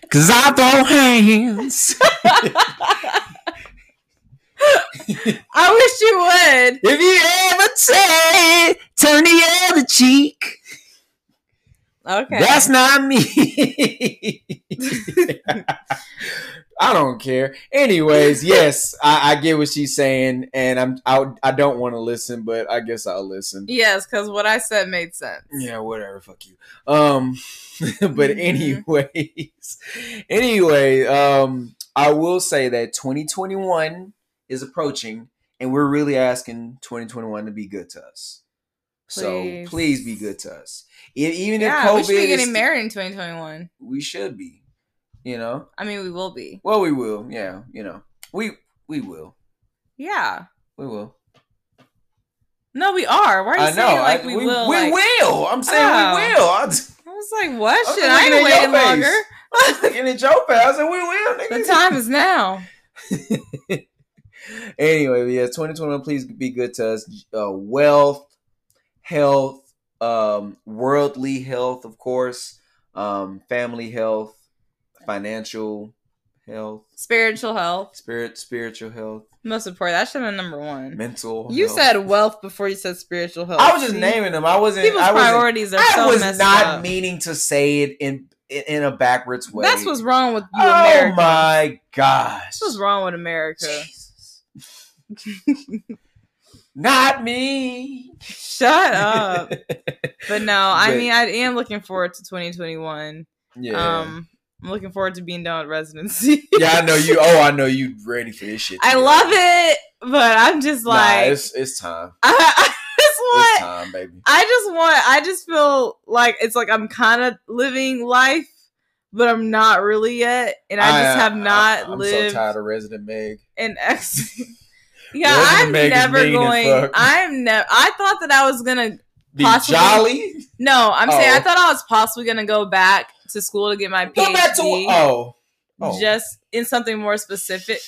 Cause I throw hands. I wish you would. If you ever say, turn the other cheek. Okay. That's not me. I don't care. Anyways, yes, I, I get what she's saying, and I'm I, I don't want to listen, but I guess I'll listen. yes, because what I said made sense. Yeah, whatever. Fuck you. Um, but Mhm. anyways, anyway, um, I will say that 2021 is approaching, and we're really asking 2021 to be good to us. So Please. please be good to us. Even Yeah, if COVID we should be getting st- married in 2021. we should be. You know. I mean, we will be. Well, we will. Yeah. You know. We we will. Yeah. We will. No, we are. Why are you I know. saying like I- we, we will? We like- will. I'm saying Oh. we will. I just, I was like, what? Shit, I ain't waiting longer. I was looking at your face. I said we will. Nigga. The time is now. anyway, yeah, 2021, please be good to us. Uh, wealth, health, um, worldly health, of course, um, family health, financial health, Spiritual health. spirit, spiritual health, Most important. That should have been number one. mental. You health. said wealth before you said spiritual health. I was just See? naming them. I wasn't. People's I wasn't, priorities are I so was messed not up. meaning to say it in in, in a backwards way. That's what's wrong with you, Oh America. my gosh! That's what's wrong with America. Not me. Shut up. But no, I But- mean, I am looking forward to 2021. Yeah. Um, I'm looking forward to being done with residency. yeah, I know you. Oh, I know you ready for this shit. I love it, but I'm just Nah, like, it's it's time. I, I just It's want, time, baby. I just want, I just feel like it's like I'm kind of living life, but I'm not really yet, and I, just have not I'm lived so tired of Resident Meg. an ex. Yeah, I'm never going. I'm never. I thought that I was gonna Be Possibly. jolly. No, I'm saying I Oh. thought I was possibly gonna go back to school to get my PhD. Go back to oh. oh. Just in something more specific.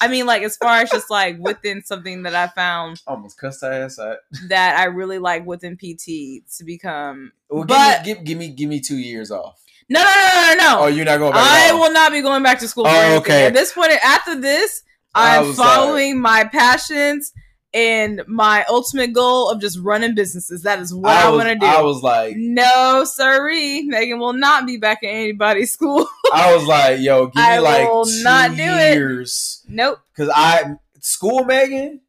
I mean, like as far as just like within something that I found almost cussed her ass out. that I really like within PT to become. Well, But- give, me, give, give me give me two years off. No, no, no, no, no. Oh, you're not going back. I will not be going back to school. Oh, okay. At this point, after this, I'm following my passions and my ultimate goal of just running businesses. That is what I, was- want to do. I was like, no, sirree. Megan will not be back in anybody's school. I was like, yo, give me I like will two not do it. years. nope. Cause I school Megan,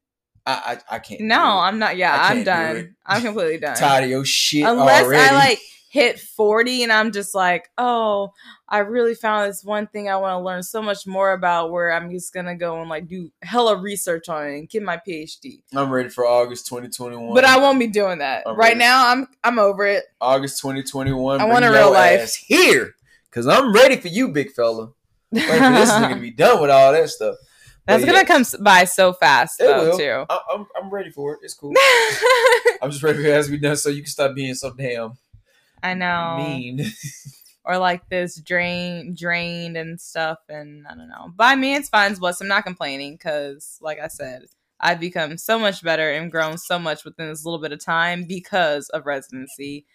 I I, I can't. No, it. I'm not. Yeah, I I'm it. done. I'm completely done. tired of your shit Unless already. I like hit 40 and I'm just like, oh, I really found this one thing I want to learn so much more about where I'm just going to go and like do hella research on it and get my PhD. I'm ready for August 2021. But I won't be doing that. I'm right ready. now, I'm I'm over it. August 2021. I want a real life. here, cause I'm ready for you, big fella. Ready for this nigga to be done with all that stuff. That's But gonna yeah, come by so fast It though will. too. I, I'm I'm ready for it. It's cool. I'm just ready for it to be done, so you can stop being so damn I know. mean. or like this drain drained and stuff and i don't know by me it's fine it's blessed i'm not complaining because like i said i've become so much better and grown so much within this little bit of time because of residency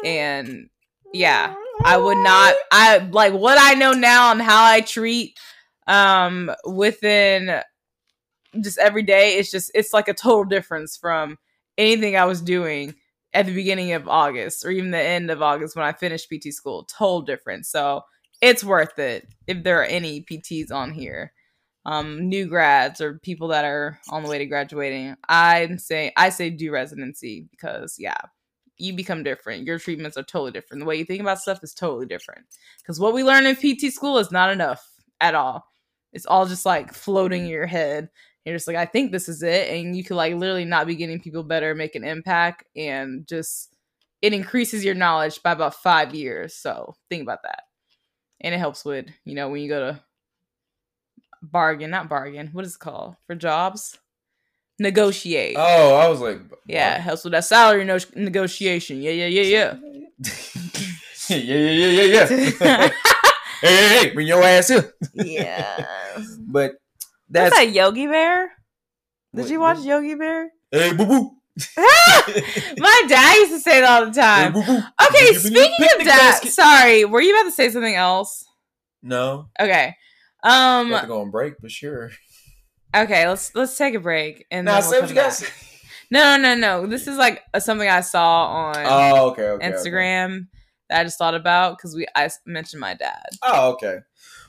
Okay. and yeah i would not i like what i know now and how i treat um within just every day it's just it's like a total difference from anything i was doing at the beginning of August or even the end of August when I finished PT school. Total difference. So it's worth it if there are any PTs on here. Um, new grads or people that are on the way to graduating. I'm saying I say do residency because yeah, you become different. Your treatments are totally different. The way you think about stuff is totally different. Because what we learn in PT school is not enough at all. It's all just like floating in your head you're just like, I think this is it. And you could like literally not be getting people better, make an impact, and just it increases your knowledge by about five years. So think about that. And it helps with, you know, when you go to bargain, not bargain, what is it called? For jobs? Negotiate. Oh, I was like, yeah, it helps with that salary no- negotiation. Yeah, yeah, yeah, yeah, yeah, yeah, yeah, yeah. yeah. hey, hey, hey, bring your ass here. yeah. But That's that Yogi Bear? Did you watch Yogi Bear? hey, boo boo. My dad used to say it all the time. boo. Okay, Give me your speaking of that, basket. sorry, were you about to say something else? No, Okay. I'm Um about to go on break, but sure. okay, let's let's take a break and Now, then say we'll you got. back. to say. No, no, no, no. This is like something I saw on Oh, okay, okay. okay. Instagram that I just thought about cuz we I mentioned my dad. Oh, okay.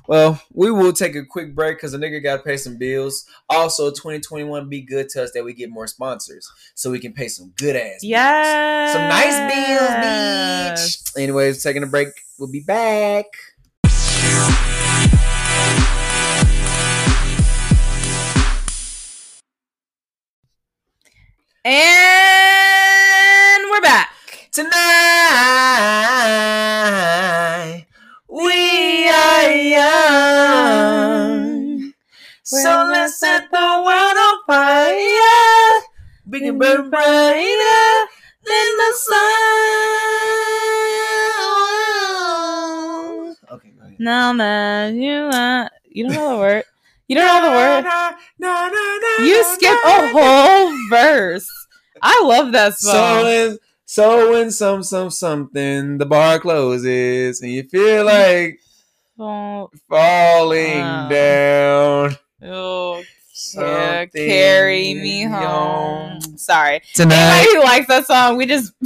Well, we will take a quick break because the nigga got to pay some bills. Also, 2021 be good to us that we get more sponsors so we can pay some good ass bills. Yeah. Some nice bills, bitch. Anyways, taking a break. We'll be back. And we're back. Tonight, we are young. So let's set the world on fire. Big and burn brighter than the sun. Okay, go ahead. Now that you uh, you don't know the word. You don't know the word. You skip a whole verse. I love that So song. when, so when some some something the bar closes and you feel like Oh, falling Wow. down. oh, yeah, carry me home. Sorry. Tonight. Anybody who likes that song, we just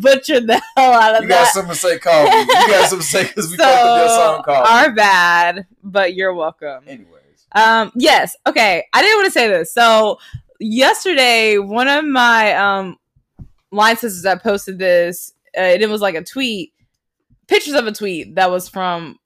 butchered the hell out of You got that. something to say, call me. You got something to say because we fucked up your song, call me. our bad, but you're welcome. Anyways. Um, yes. Okay. I didn't want to say this. So yesterday, one of my um line sisters that posted this, uh, and it was like a tweet, pictures of a tweet that was from.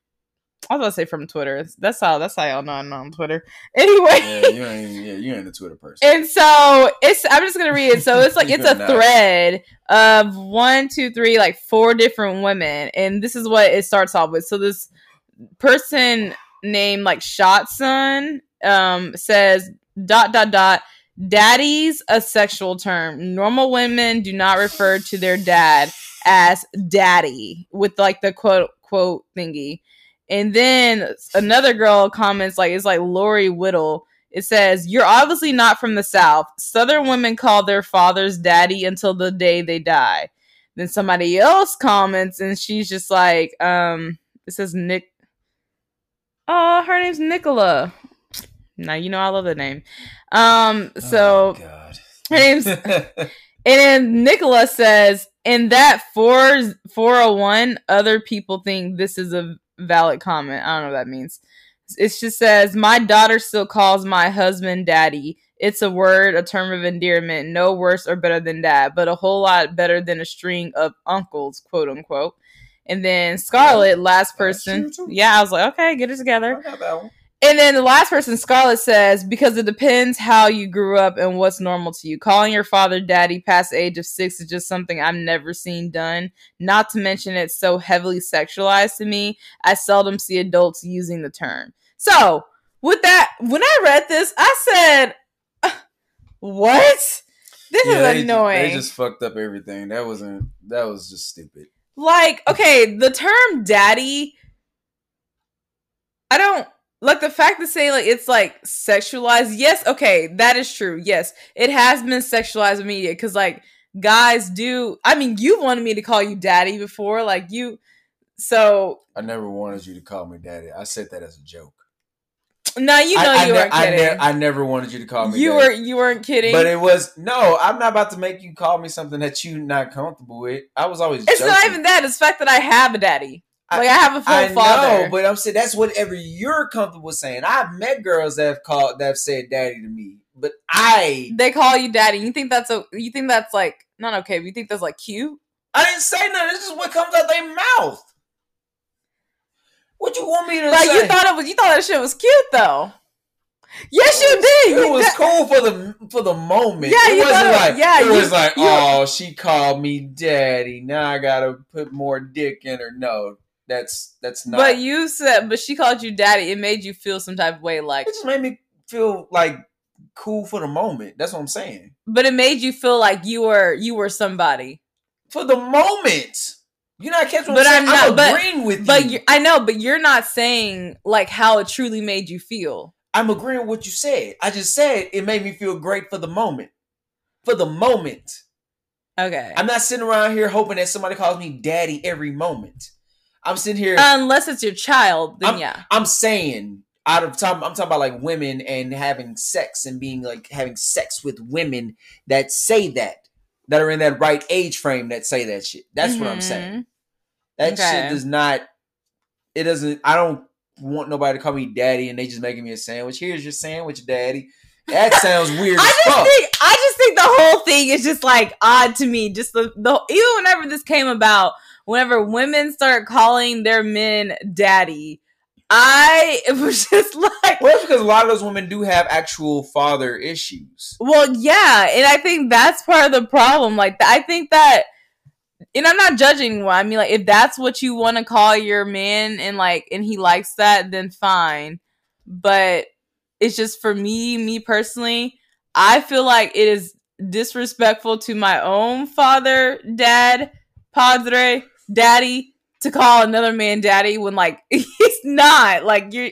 I was gonna say from Twitter. That's how. That's how y'all know I'm on Twitter. Anyway, Yeah, you ain't, yeah, you ain't a Twitter person. and so it's. I'm just gonna read it. So it's like it's a thread of one, two, three, like four different women, and this is what it starts off with. So this person named like Shotson um says dot dot dot daddy's a sexual term normal women do not refer to their dad as daddy with like the quote quote thingy and then another girl comments like it's like lori whittle it says you're obviously not from the south southern women call their fathers daddy until the day they die then somebody else comments and she's just like um it says nick Oh, her name's Nicola. Now you know I love the name. Um, so oh, God. her name's and then Nicola says, in that four four oh one, other people think this is a valid comment. I don't know what that means. It just says, My daughter still calls my husband daddy. It's a word, a term of endearment, no worse or better than that, but a whole lot better than a string of uncles, quote unquote. And then Scarlett, last person. Yeah, I was like, okay, get it together. Got that one. And then the last person, Scarlett says, because it depends how you grew up and what's normal to you. Calling your father daddy past the age of six is just something I've never seen done. Not to mention it's so heavily sexualized to me. I seldom see adults using the term. So, with that, when I read this, I said, "Uh, what? This Yeah, is they, annoying. They just fucked up everything. That wasn't. That was just stupid. like okay the term daddy i don't like the fact to say like it's like sexualized yes okay that is true yes it has been sexualized media because like guys do i mean you wanted me to call you daddy before like you so I never wanted you to call me daddy. I said that as a joke. no you know I, I you ne- weren't I, kidding I never wanted you to call me. you daddy. were you weren't kidding But it was no. I'm not about to make you call me something that you're not comfortable with. I was always. it's not even that it's the fact that i have a daddy I- like i have a full I father know, but I'm saying that's whatever you're comfortable saying. I've met girls that have called that have said daddy to me, but I they call you daddy you think that's a you think that's like not okay but you think that's like cute I didn't say nothing. This is what comes out their mouth. What you want me to Like say? you thought it was, you thought that shit was cute though. Yes, you did. It You was did. cool for the for the moment. Yeah, it you wasn't it- like yeah, it you- was like you- oh she called me daddy. Now I gotta put more dick in her. No, that's that's not. But you said, but she called you daddy. It made you feel some type of way, like, it just made me feel like cool for the moment. That's what I'm saying. but it made you feel like you were you were somebody. For the moment, you're not catching. What But I'm, I'm. I'm not- but- agreeing with But you. you, I know, but you're not saying like how it truly made you feel. I'm agreeing with what you said. I just said it made me feel great for the moment. For the moment. Okay, I'm not sitting around here hoping that somebody calls me daddy every moment. I'm sitting here. unless it's your child, then yeah. I'm saying out of time. I'm talking about like women and having sex and being like having sex with women that say that that are in that right age frame that say that shit. That's what I'm saying. Mhm. That Okay. shit does not. It doesn't. I don't want nobody to call me daddy and they just making me a sandwich. Here's your sandwich, daddy. That sounds weird I just fuck. think I just think the whole thing is just like odd to me. Just the, the even whenever this came about, whenever women start calling their men daddy, I it was just like well, because a lot of those women do have actual father issues. Well, yeah, and I think that's part of the problem. Like, I think that, and I'm not judging. I mean, like, if that's what you want to call your man, and like, and he likes that, then fine. But it's just for me, me personally, I feel like it is disrespectful to my own father, dad, padre, daddy to call another man daddy when like he's not. Like you're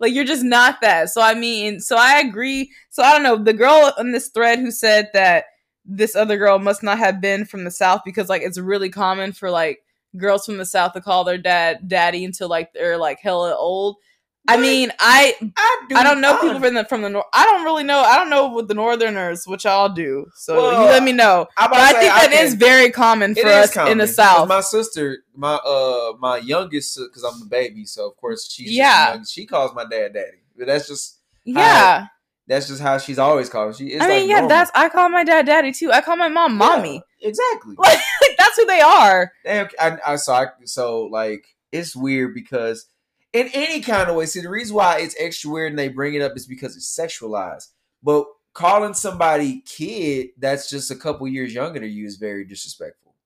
like you're just not that. So I mean, so I agree. So I don't know, the girl on this thread who said that this other girl must not have been from the south because like it's really common for like girls from the south to call their dad daddy until like they're like hella old. I mean, I I do. I don't know I- people from the from the north. I don't really know. I don't know what the northerners, which y'all do. So Well, you let me know. I'm But I think that is can- very common for is us in the south. My sister, my uh, my youngest, because I'm the baby, so of course she's Yeah. She calls my dad daddy. But that's just yeah, that's just how she's always called. She. It's I mean, like yeah, normal. that's I call my dad daddy too. I call my mom mommy. Yeah, exactly. Like that's who they are. Damn, I, I so I so like it's weird because in any kind of way, see the reason why it's extra weird and they bring it up is because it's sexualized. But calling somebody kid that's just a couple years younger than you is very disrespectful.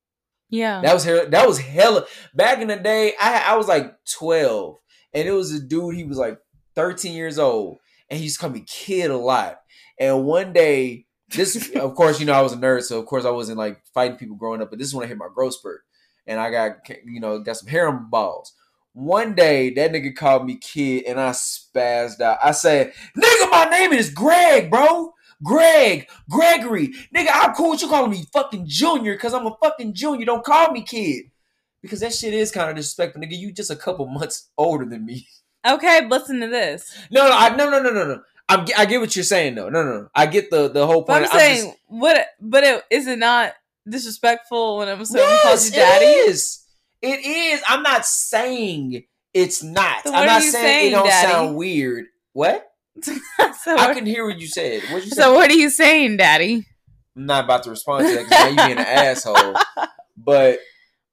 Yeah. That was hell, that was hella back in the day. I I was like twelve, and it was a dude. He was like thirteen years old, and he used to call me kid a lot. And one day, this of course you know I was a nerd, so of course I wasn't like fighting people growing up. But this is when I hit my growth spurt, and I got you know got some hair on my balls. One day that nigga called me kid, and I spazzed out. I said, "Nigga, my name is Greg, bro." Greg, Gregory, nigga, I'm cool with you calling me fucking junior because I'm a fucking junior. Don't call me kid. Because that shit is kind of disrespectful, nigga. You just a couple months older than me. okay, listen to this. No, no, I, no, no, no, no, no. I'm, I get what you're saying, though. No, no, no. I get the the whole But point. I'm saying, just- what? But it, is it not disrespectful when I'm calls yes, you daddy? it is. It is. I'm not saying it's not. So I'm not saying, saying, it don't daddy? sound weird. What? so, I can hear what you said. What you said? so what are you saying, daddy? I'm not about to respond to that because now you being an asshole. But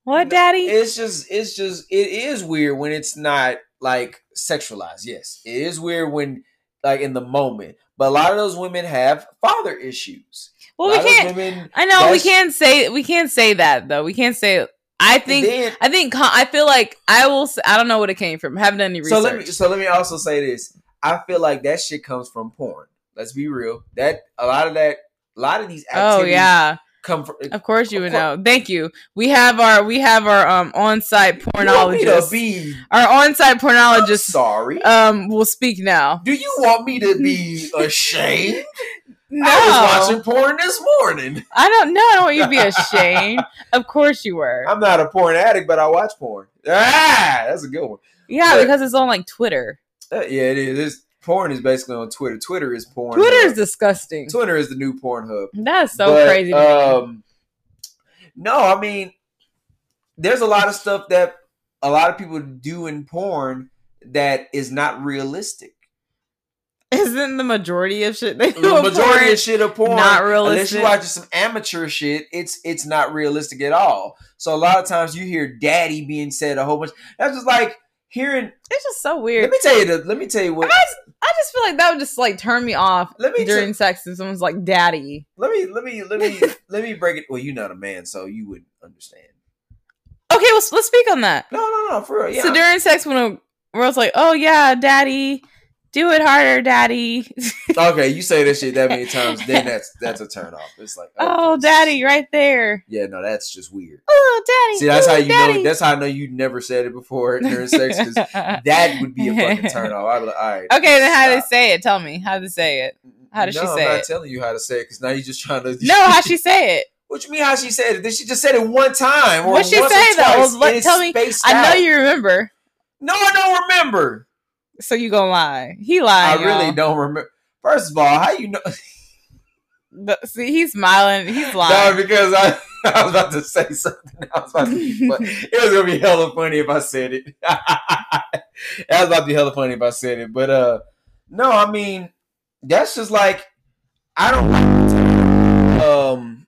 What, daddy? it's just it's just it is weird when it's not like sexualized yes it is weird when like in the moment but a lot of those women have father issues well, we lot of those can't. women, I know we can't say we can't say that though. We can't say. I think then- I think I feel like I will. I don't know what it came from. haven't done any so research. let me so let me also say this i feel like that shit comes from porn let's be real that a lot of that a lot of these oh yeah, come from of course you would know. Thank you. We have our we have our um on-site You want me to pornologist. be Our on-site I'm pornologist sorry um will speak now. do you want me to be ashamed No, i was watching porn this morning I don't know. I don't want you to be ashamed. of course you were. i'm not a porn addict but i watch porn ah that's a good one yeah, but- because it's on like Twitter. Uh, yeah, it is. It's, porn is basically on Twitter. Twitter is porn. Twitter is disgusting. Twitter is the new porn hub. That's so But, crazy. to. Um, no, I mean, there's a lot of stuff that a lot of people do in porn that is not realistic. Isn't the majority of shit they do The majority of shit of porn, not realistic? unless you're watching some amateur shit, it's it's not realistic at all. So a lot of times you hear "daddy" being said a whole bunch. That's just like hearing. It's just so weird. Let me tell you. The, let me tell you what. I, I just feel like that would just like turn me off Let me during sex if someone's like daddy. Let me let me let me let me break it. Well, you're not a man, so you wouldn't understand. Okay, well, let's speak on that. No, no, no, for real. Yeah. So during sex, when a girl's like, "Oh yeah, daddy, do it harder, daddy," okay, you say that shit that many times, then that's that's a turn off. It's like, oh, oh okay, daddy, right there. Yeah, no, that's just weird. Oh daddy. See, that's ooh, how you daddy. know. That's how I know you never said it before during sex because that would be a fucking turn off. I'd be like, all right. Okay, then how they say it? Tell me how to say it. how does she say it? I'm not it? telling you how to say it because now you're just trying to. No, how she say it? What you mean? How she said it? Did she just said it one time? Or What'd she say, though? twice, Let- and it's tell me. I know out? you remember, No, I don't remember. So you gonna lie? He lied. I really y'all. don't remember. First of all, how you know? But- See, he's smiling. He's lying. No, because I, I was about to say something. I was about to be fun- It was gonna be hella funny if I said it. it was about to be hella funny if I said it. But uh no, I mean that's just like I don't like the term. Um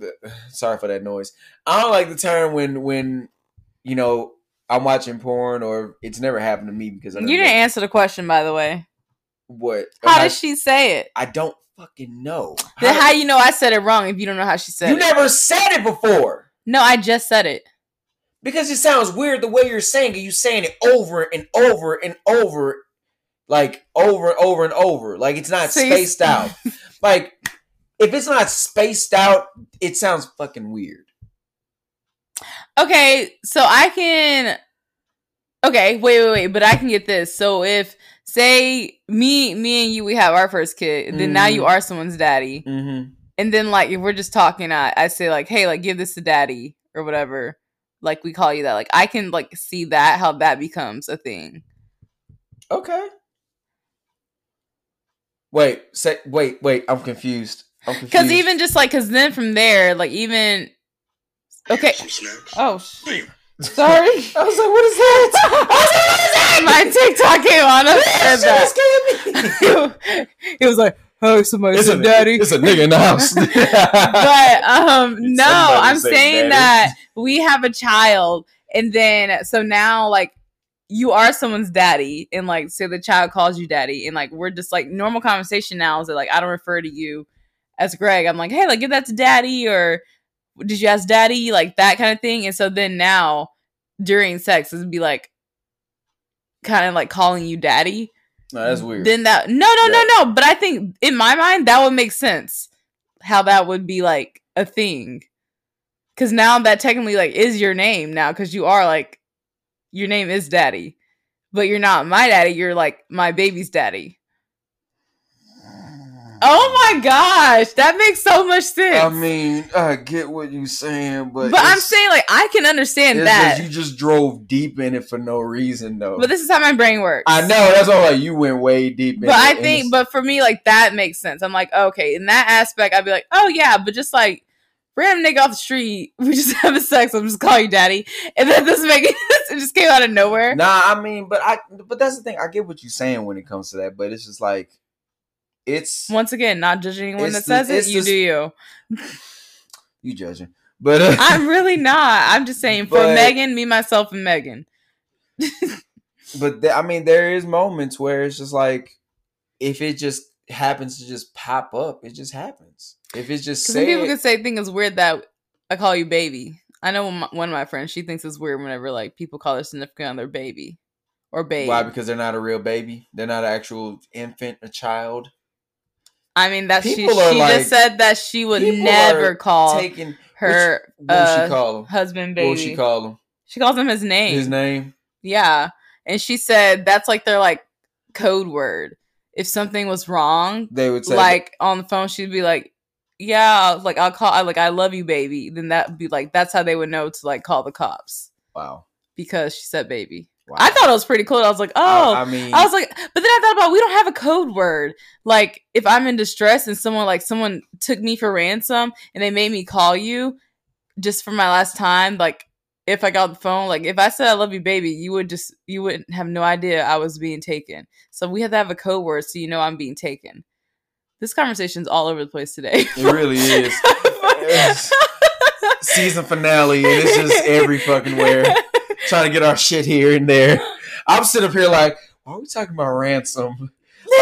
sorry for that noise. I don't like the term when when you know I'm watching porn or it's never happened to me because I You didn't answer the question, by the way. what How I, did she say it? I don't fucking know. Then How- how you know I said it wrong if you don't know how she said you it? You never said it before. no, I just said it. Because it sounds weird the way you're saying it. You saying it over and over and over. like over and over and over. Like it's not So spaced out. Like if it's not spaced out, it sounds fucking weird. Okay, so I can. Okay, wait, wait, wait. But I can get this. So if say me, me and you, we have our first kid, then now you Mhm. are someone's daddy, Mm-hmm. and then like if we're just talking, I, I say like, hey, like give this to daddy or whatever. Like we call you that. Like I can like see that how that becomes a thing. Okay. Wait, say wait, wait. I'm confused. I'm confused. Because even just like, because then from there, like even. Okay. Oh, sh- sorry. I was like, what is that? I was like, what is that? My TikTok came on. I said that. that. it was like, oh, somebody It's a, daddy. it's a nigga in the house. but um no, I'm say saying daddy. that we have a child, and then so now like you are someone's daddy, and like say the child calls you daddy, and like we're just like normal conversation now is that like I don't refer to you as Greg. I'm like, hey, like give that to daddy, or did you ask daddy, like that kind of thing. And so then now during sex, it'd be like kind of like calling you daddy. No, that's weird. then that no no no no but i think in my mind that would make sense how that would be like a thing. Because now that technically like is your name now because you are like your name is daddy but you're not my daddy you're like my baby's daddy oh my gosh that makes so much sense I mean, I get what you're saying, but but i'm saying like i can understand it's that you just drove deep in it for no reason, though. but this is how my brain works I know that's all. Like you went way deep. in but I it, think, but for me, like that makes sense. I'm like, okay, in that aspect, I'd be like, oh yeah, but just like random nigga off the street, we just having sex. I'm just calling you daddy, and then this make it just came out of nowhere. Nah, I mean, but I, but that's the thing. I get what you're saying when it comes to that, but it's just like, it's Once again, not judging anyone that the- says it. You the- do you. you judging, but uh, I'm really not. I'm just saying for Megan, me, myself, and Megan. but th- I mean, there is moments where it's just like, if it just happens to just pop up, it just happens. If it's just some people could say think it's weird that I call you baby. I know one of my- one of my friends, she thinks it's weird whenever like people call their significant other baby or babe. why? Because they're not a real baby. They're not an actual infant, a child. I mean, that she, she like- just said that she would never call taking her would uh, she call him? husband baby. What she call him? She calls him his name. His name. Yeah. And she said that's like their like code word. If something was wrong, They would say like on the phone, she'd be like, "Yeah, like I'll call, I like I love you, baby." Then that would be like that's how they would know to like call the cops Wow. because she said baby. Wow. I thought it was pretty cool. I was like, oh, I, I mean, I was like, but then I thought about we don't have a code word. Like if I'm in distress and someone like someone took me for ransom and they made me call you just for my last time, like if I got the phone, like if I said I love you, baby, you would just you wouldn't have no idea I was being taken. So we have to have a code word so you know I'm being taken. This conversation's all over the place today. it really is. Season finale, and it's just every fucking where. Trying to get our shit here and there. I'm sitting up here like, why are we talking about ransom?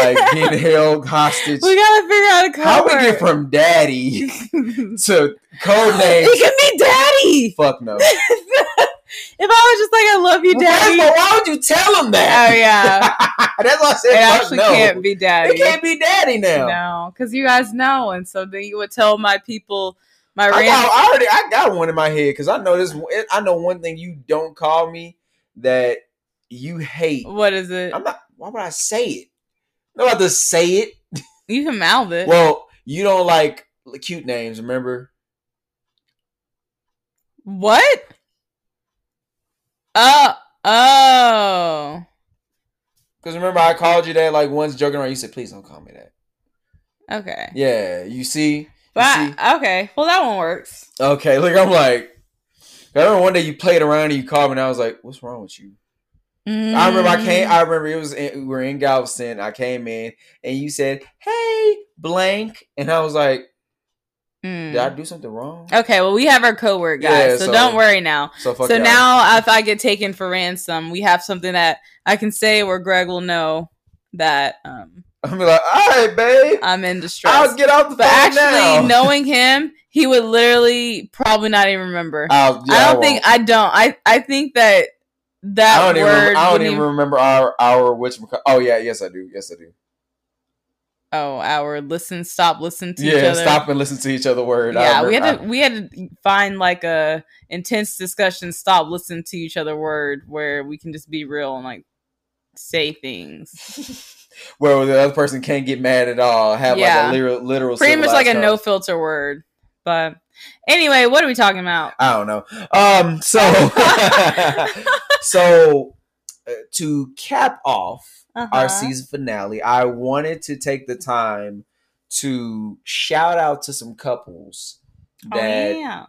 Like being held hostage. we gotta figure out a code How we get from daddy to code name? it can be daddy. Fuck no. if I was just like, I love you, daddy. all, why would you tell him that? Oh yeah. That's why I said it actually no. can't be daddy. It can't be daddy now. No, because you guys know, and so then you would tell my people, my I, got, I already I got one in my head because I know this. I know one thing you don't call me that you hate. What is it? I'm not. Why would I say it? I'm not about to say it. You can mouth it. Well, you don't like cute names. Remember? what? Uh, oh, oh. Because remember I called you that like once joking around. You said, "Please don't call me that." Okay. Yeah, you see. But? I- okay, well that one works. Okay, look, I'm like. I remember one day you played around and you called me and I was like, "What's wrong with you?" I remember I came. Mm. I remember it was in, we were in Galveston. I came in and you said, "Hey, blank," and I was like, Mm. "Did I do something wrong?" Okay, well we have our code word, guys, Yeah, so, so- don't worry now. So so now, if I get taken for ransom, we have something that I can say where Greg will know that um, I'm like, "All right, babe, I'm in distress. I'll get off the But phone actually, now." knowing him, he would literally probably not even remember. I'll, yeah, I don't won't. think I don't. I I think that that I don't word. Remember, I don't wouldn't even remember our our which. Oh yeah, yes I do. Yes I do. Oh, our listen, stop, listen to each Yeah, other. stop and listen to each other. Word. I Yeah, we had to we had to find like a intense discussion. Stop, listen to each other. Word where we can just be real and like say things. where the other person can't get mad at all. Have Yeah. like a literal, literal Pretty much like a no filter word. But anyway, what are we talking about? I don't know. Um. So. so uh, to cap off Uh-huh. our season finale, I wanted to take the time to shout out to some couples Oh that yeah.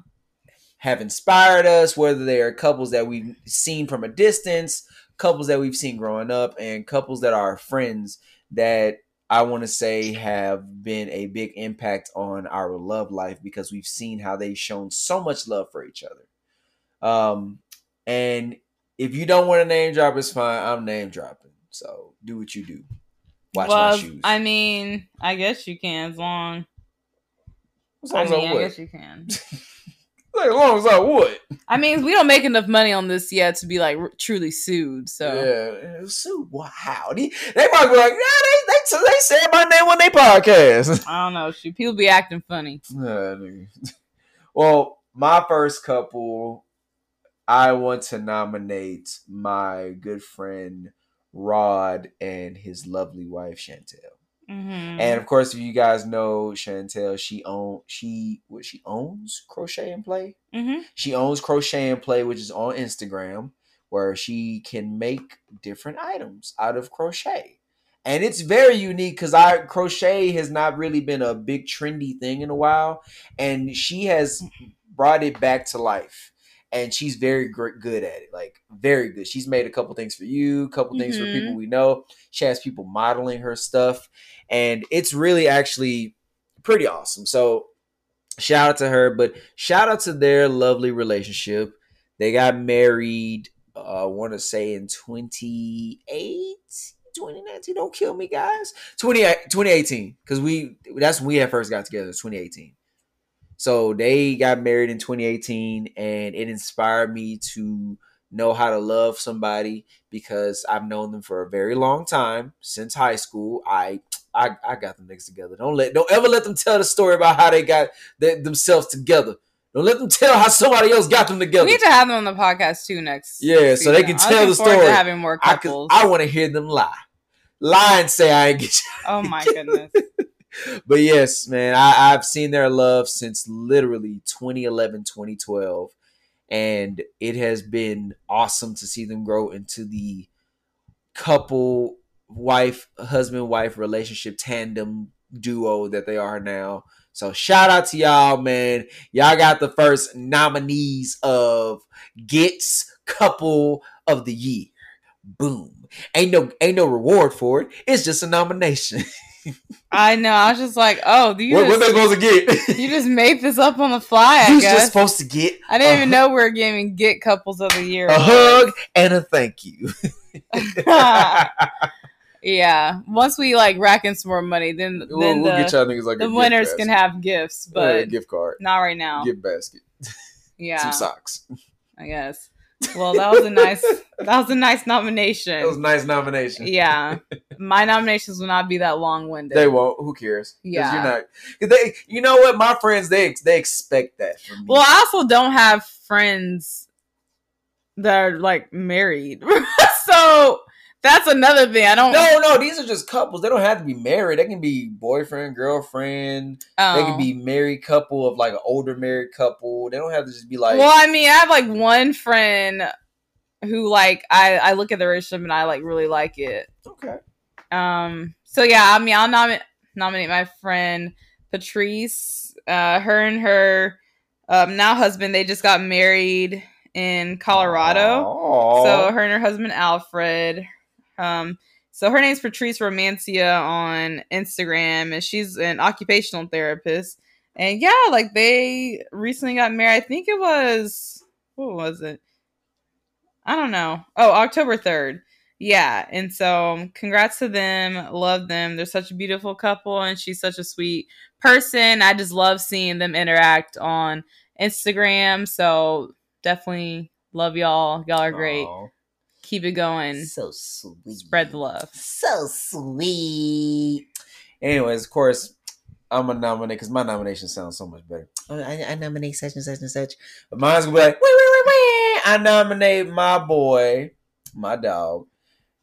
have inspired us, whether they are couples that we've seen from a distance, couples that we've seen growing up, and couples that are friends that I want to say have been a big impact on our love life because we've seen how they've shown so much love for each other. Um, and if you don't want to name drop, it's fine. I'm name dropping. So do what you do. Watch well, my shoes. I mean, I guess you can as long. as long as I mean, I guess you can. Like, as long as I would. I mean, we don't make enough money on this yet to be like r- truly sued. So Yeah, Sue, wow. They, they might be like, yeah, they, they, they said my name on their podcast. I don't know. Shoot, people be acting funny. Yeah, well, my first couple, I want to nominate my good friend Rod and his lovely wife Chantel. Mm-hmm. And of course, if you guys know Chantel, she own she what she owns crochet and play. mm-hmm. She owns Crochet and Play, which is on Instagram, where she can make different items out of crochet. And it's very unique because I crochet has not really been a big trendy thing in a while, and she has brought it back to life. And she's very good at it, like very good. She's made a couple things for you, a couple things for Mhm. people we know. She has people modeling her stuff, and it's really actually pretty awesome. So shout out to her, but shout out to their lovely relationship. They got married, uh, I want to say in 28, 2019. Don't kill me, guys. 20, 2018, because we that's when we had first got together, 2018. So they got married in 2018, and it inspired me to know how to love somebody because I've known them for a very long time since high school. I I, I got them niggas together. Don't let don't ever let them tell the story about how they got th- themselves together. Don't let them tell how somebody else got them together. We need to have them on the podcast too next. Yeah, so they season. can tell the story. having more I, couples. I want to hear them lie, lie and say I ain't get you. oh my goodness. But yes, man, I, I've seen their love since literally 2011, 2012. And it has been awesome to see them grow into the couple, wife, husband, wife relationship tandem duo that they are now. So shout out to y'all, man. Y'all got the first nominees of Gets Couple of the Year. Boom. Ain't no ain't no reward for it. It's just a nomination. I know. I was just like, oh, you what, what they just, supposed to get? you just made this up on the fly. I Who's guess. just supposed to get I didn't even know we were giving get couples of the year. a hug and a thank you. yeah. Once we like rack in some more money, then we'll, then we'll the, get y'all niggas like the winners can have gifts, but gift card, not right now. gift basket, yeah, some socks. I guess. Well, that was a nice that was a nice nomination. That was a nice nomination. yeah, my nominations will not be that long winded. They won't. Who cares? Yeah. you're not. 'cause They, you know what? My friends, they they expect that from me. Well, I also don't have friends that are like married, so that's another thing. I don't. no, no, these are just couples. They don't have to be married. They can be boyfriend, girlfriend. Oh. They can be married couple of like an older married couple. They don't have to just be like. well, I mean, I have like one friend who like I I look at the relationship and I like really like it. okay. Um. So yeah, I mean, I'll nominate nominate my friend Patrice. Uh, her and her um, now husband they just got married in Colorado. Aw. So her and her husband Alfred. Um, so her name's Patrice Romancia on Instagram, and she's an occupational therapist. And yeah, like they recently got married. I think it was what was it? I don't know. Oh, October third. Yeah, and so um, congrats to them. Love them. They're such a beautiful couple, and she's such a sweet person. I just love seeing them interact on Instagram. So definitely love y'all. Y'all are great. Aw. Keep it going. So sweet. Spread the love. So sweet. Anyways, of course, I'm gonna nominate because my nomination sounds so much better. Oh, I, I nominate such and such and such. But mine's gonna be like, wait, wait, wait, wait. I nominate my boy, my dog,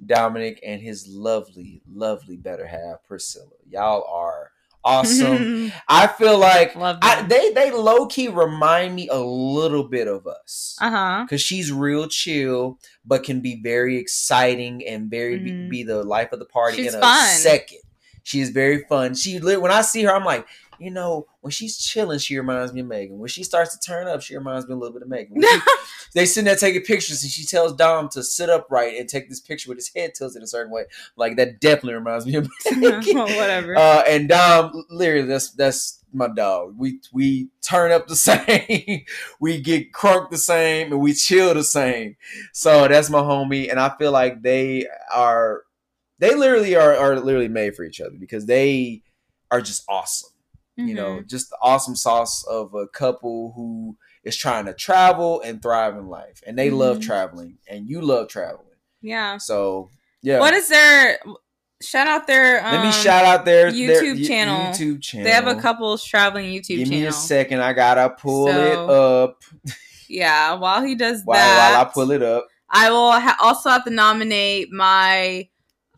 Dominic, and his lovely, lovely better half, Priscilla. Y'all are awesome. I feel like I, they they low key remind me a little bit of us. Uh huh. Cause she's real chill, but can be very exciting and very be, Mhm. be the life of the party She's in a fun. second. She is very fun. She lit when I see her, I'm like, you know, when she's chilling, she reminds me of Megan. When she starts to turn up, she reminds me a little bit of Megan. She- they sitting there taking pictures, and she tells Dom to sit upright and take this picture with his head tilted a certain way. Like that definitely reminds me of Megan. Whatever. Uh, and Dom, literally, that's that's my dog. We we turn up the same, we get crunk the same, and we chill the same. So that's my homie, and I feel like they are, they literally are are literally made for each other because they are just awesome. You know, Mhm. just the awesome sauce of a couple who is trying to travel and thrive in life, and they love Mhm. traveling, and you love traveling. yeah. So yeah, What is their shout out their? Um, let me shout out their their YouTube y- channel. YouTube channel. They have a couple traveling YouTube Give me a second. I gotta pull it up Yeah, while he does while, that, while I pull it up. I will ha- also have to nominate my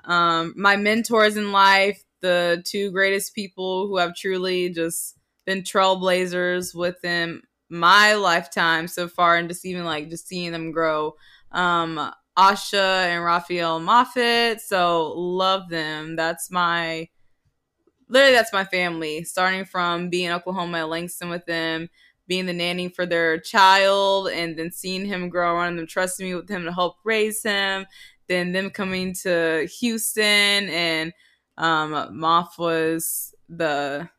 um my mentors in life, the two greatest people who have truly just been trailblazers within my lifetime so far, and just even like just seeing them grow. Um, Asha and Raphael Moffat. So love them. That's my literally that's my family. Starting from being in Oklahoma at Langston with them, being the nanny for their child, and then seeing him grow around them trusting me with him to help raise him. Then them coming to Houston and um Moff was the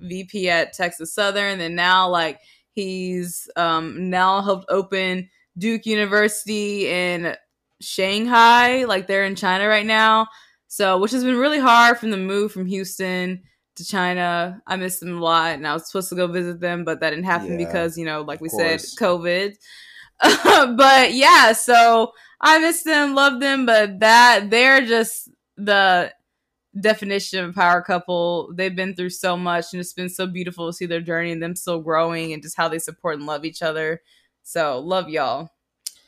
VP at Texas Southern. And now like he's um now helped open Duke University in Shanghai. Like they're in China right now. So which has been really hard from the move from Houston to China. I miss them a lot and I was supposed to go visit them, but that didn't happen Yeah, because, you know, like we of said. COVID. but yeah, so I miss them, love them, but that they're just the definition of a power couple. They've been through so much and it's been so beautiful to see their journey and them still growing and just how they support and love each other. So love y'all.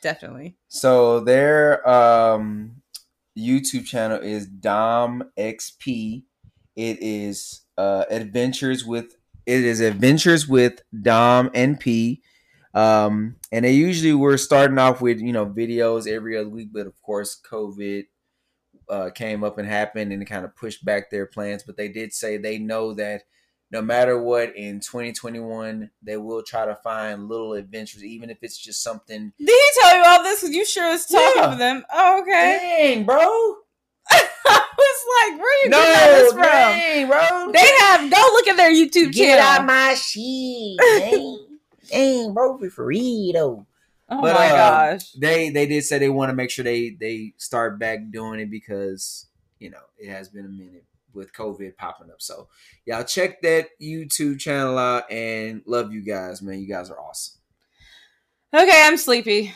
Definitely. So their um YouTube channel is Dom XP. It is uh adventures with it is adventures with Dom and P. Um and they usually were starting off with, you know, videos every other week, but of course COVID uh came up and happened and kind of pushed back their plans, but they did say they know that no matter what in 2021 they will try to find little adventures even if it's just something Did he tell you all this? Because you sure is talking Yeah. to them. Oh, okay. Dang, bro. I was like, where you getting all this from? dang, bro. They have go look at their YouTube Get out my shit, dang. Dang, bro, for real though. Oh But, my uh, gosh. they they did say they want to make sure they they start back doing it because you know it has been a minute with COVID popping up. So y'all check that YouTube channel out and love you guys, man. You guys are awesome. Okay, I'm sleepy.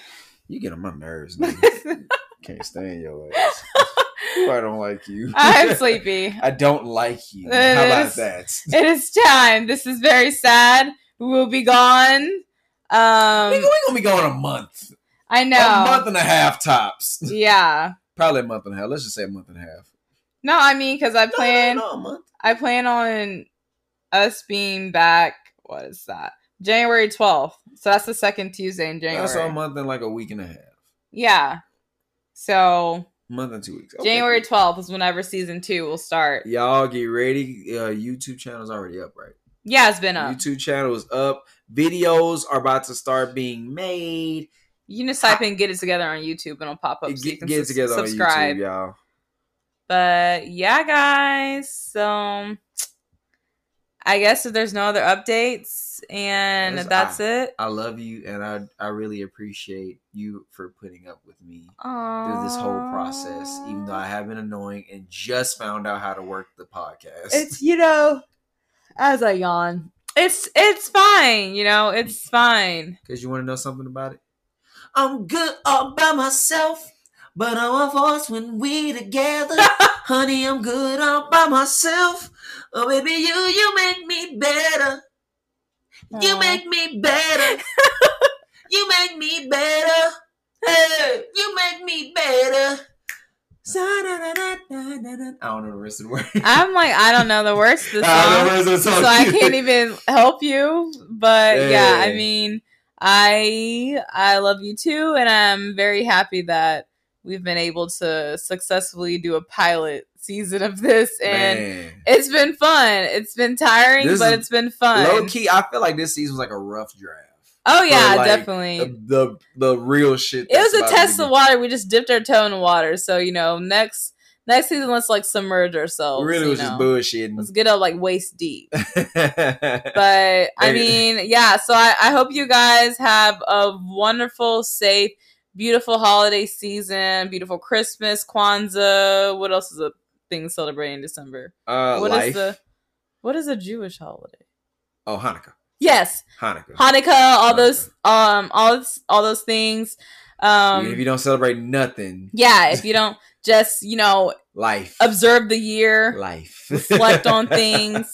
You get on my nerves, man. Can't stand your ass. I don't like you. I'm sleepy. I don't like you. It How about that? It is time. This is very sad. We will be gone. Um, we gonna be going a month. I A month and a half tops. Yeah. Probably a month and a half. Let's just say a month and a half. No, I mean, because I plan. No, no, no, a month. I plan on us being back. What is that? January twelfth. So that's the second Tuesday in January. That's a month and like a week and a half. Yeah. So month and two weeks. Okay, January twelfth is whenever season two will start. Y'all get ready. Uh, YouTube channel's already up, right? Yeah, it's been up. YouTube channel is up. Videos are about to start being made. You can just type in "Get It Together" on YouTube and it'll pop up. so Get, get it together subscribe. on YouTube, y'all. But yeah, guys. So I guess if there's no other updates, and Yes, that's it. I love you, and I I really appreciate you for putting up with me through this whole process. Even though I have been annoying and just found out how to work the podcast. it's you know, as I yawn, it's it's fine. You know, it's fine. Because you want to know something about it? I'm good all by myself. but I'm a force when we together. Honey, I'm good all by myself. Oh, baby, you, you make me better. You make me better. you make me better. Hey, you make me better. I don't know the rest of the words. I'm like, I don't know the words to the I don't know song. the rest of the song so I can't even help you. But yeah, I mean, I I love you too, and I'm very happy that we've been able to successfully do a pilot season of this, and Man. it's been fun. It's been tiring, This but is it's been fun. Low key, I feel like this season was like a rough draft. Oh yeah, like, definitely. The, the the real shit. it was a test of water. We just dipped our toe in the water. So you know, next next season, let's like submerge ourselves. We really was just know. bullshitting. Let's get up like waist deep. but I mean, yeah. So I, I hope you guys have a wonderful, safe, beautiful holiday season. Beautiful Christmas, Kwanzaa. What else is a thing celebrating in December? uh, What is the what is a Jewish holiday? oh, Hanukkah. Yes, Hanukkah. Hanukkah. All those um all those, all those things. Um, if you don't celebrate nothing, yeah. If you don't just you know life. observe the year. life. reflect on things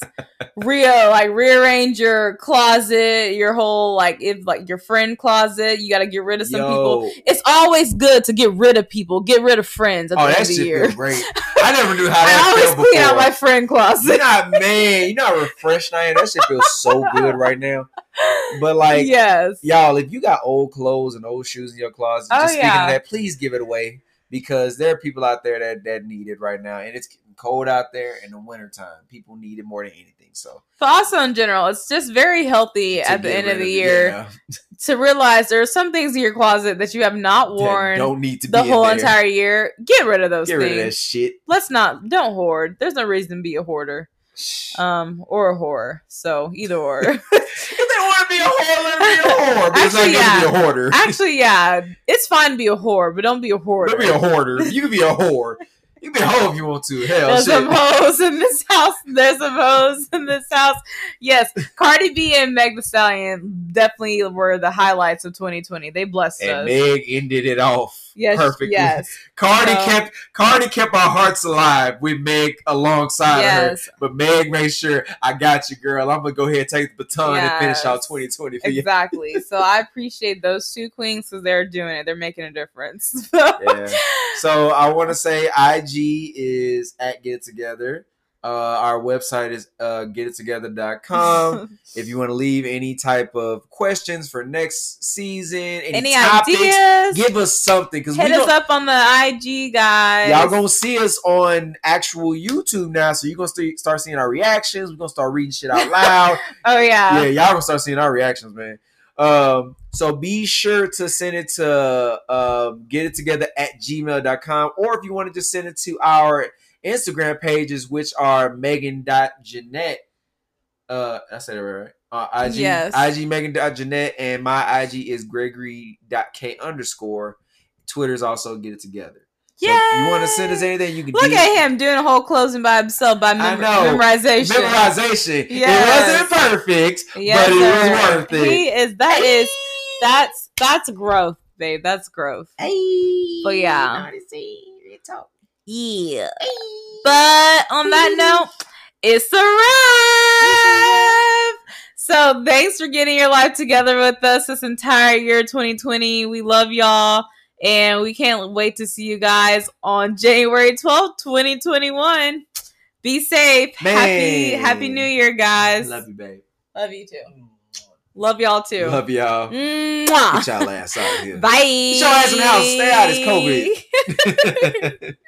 real like rearrange your closet your whole like if like your friend closet you got to get rid of some people it's always good to get rid of people get rid of friends at Oh, the that end of the year great. I never knew how i always felt clean out my friend closet You're not man. You're not refreshed. Am. That shit feels so good right now. But like, yes y'all, if you got old clothes and old shoes in your closet, Oh, just speaking yeah. of that, please give it away because there are people out there that that need it right now, and it's getting cold out there in the wintertime. People need it more than anything. So. But also in general it's just very healthy at the end of the year yeah, to realize there are some things in your closet that you have not that worn don't need to the whole entire year. Get rid of those Get things rid of that shit. let's not don't hoard. There's no reason to be a hoarder um or a whore so either or they want to be a whore, let be a whore. But it's not Actually, to be a hoarder. actually yeah it's fine to be a whore but don't be a hoarder Don't be a hoarder. You can be a whore. You can be a hoe if you want to. Hell, there's shit. some hoes in this house there's some hoes in this house yes cardi b and meg the stallion definitely were the highlights of 2020 they blessed and us Meg ended it off yes perfectly. yes Cardi So- kept Cardi kept our hearts alive with Meg alongside yes her. But Meg made sure I got you, girl. I'm gonna go ahead and take the baton and finish out 2020 for you. exactly so i appreciate those two queens because they're doing it they're making a difference Yeah. So I want to say IG is at Get Together. Uh, our website is uh, getittogether.com. if you want to leave any type of questions for next season, any, any topics, ideas give us something because we hit us up on the ig guys y'all gonna see us on actual YouTube now. So you're gonna st- start seeing our reactions. We're gonna start reading shit out loud. oh yeah yeah, y'all gonna start seeing our reactions, man. Um, so be sure to send it to um, get it together at gmail.com or if you want to just send it to our Instagram pages, which are Megan.Jeanette. Uh, I said it right. Uh, IG, Yes. IG Megan.Jeanette, and my IG is Gregory.K underscore. Twitter's also get it together. So you want to send us anything, you can do Look do at him doing a whole closing by himself by mem- memorization. Memorization. Yes. It wasn't perfect, Yes, but it sir. was worth it. He is. That is. That's that's growth, babe. That's growth. Hey. But yeah. Yeah. But on that note, it's a wrap. So thanks for getting your life together with us this entire year 2020. We love y'all. And we can't wait to see you guys on January 12th, 2021. Be safe. Happy Happy New Year, guys. Love you, babe. Love you too. Love y'all too. Love y'all. Mwah. Get y'all ass out of here. Bye. Get your ass in the house. Stay out. It's COVID.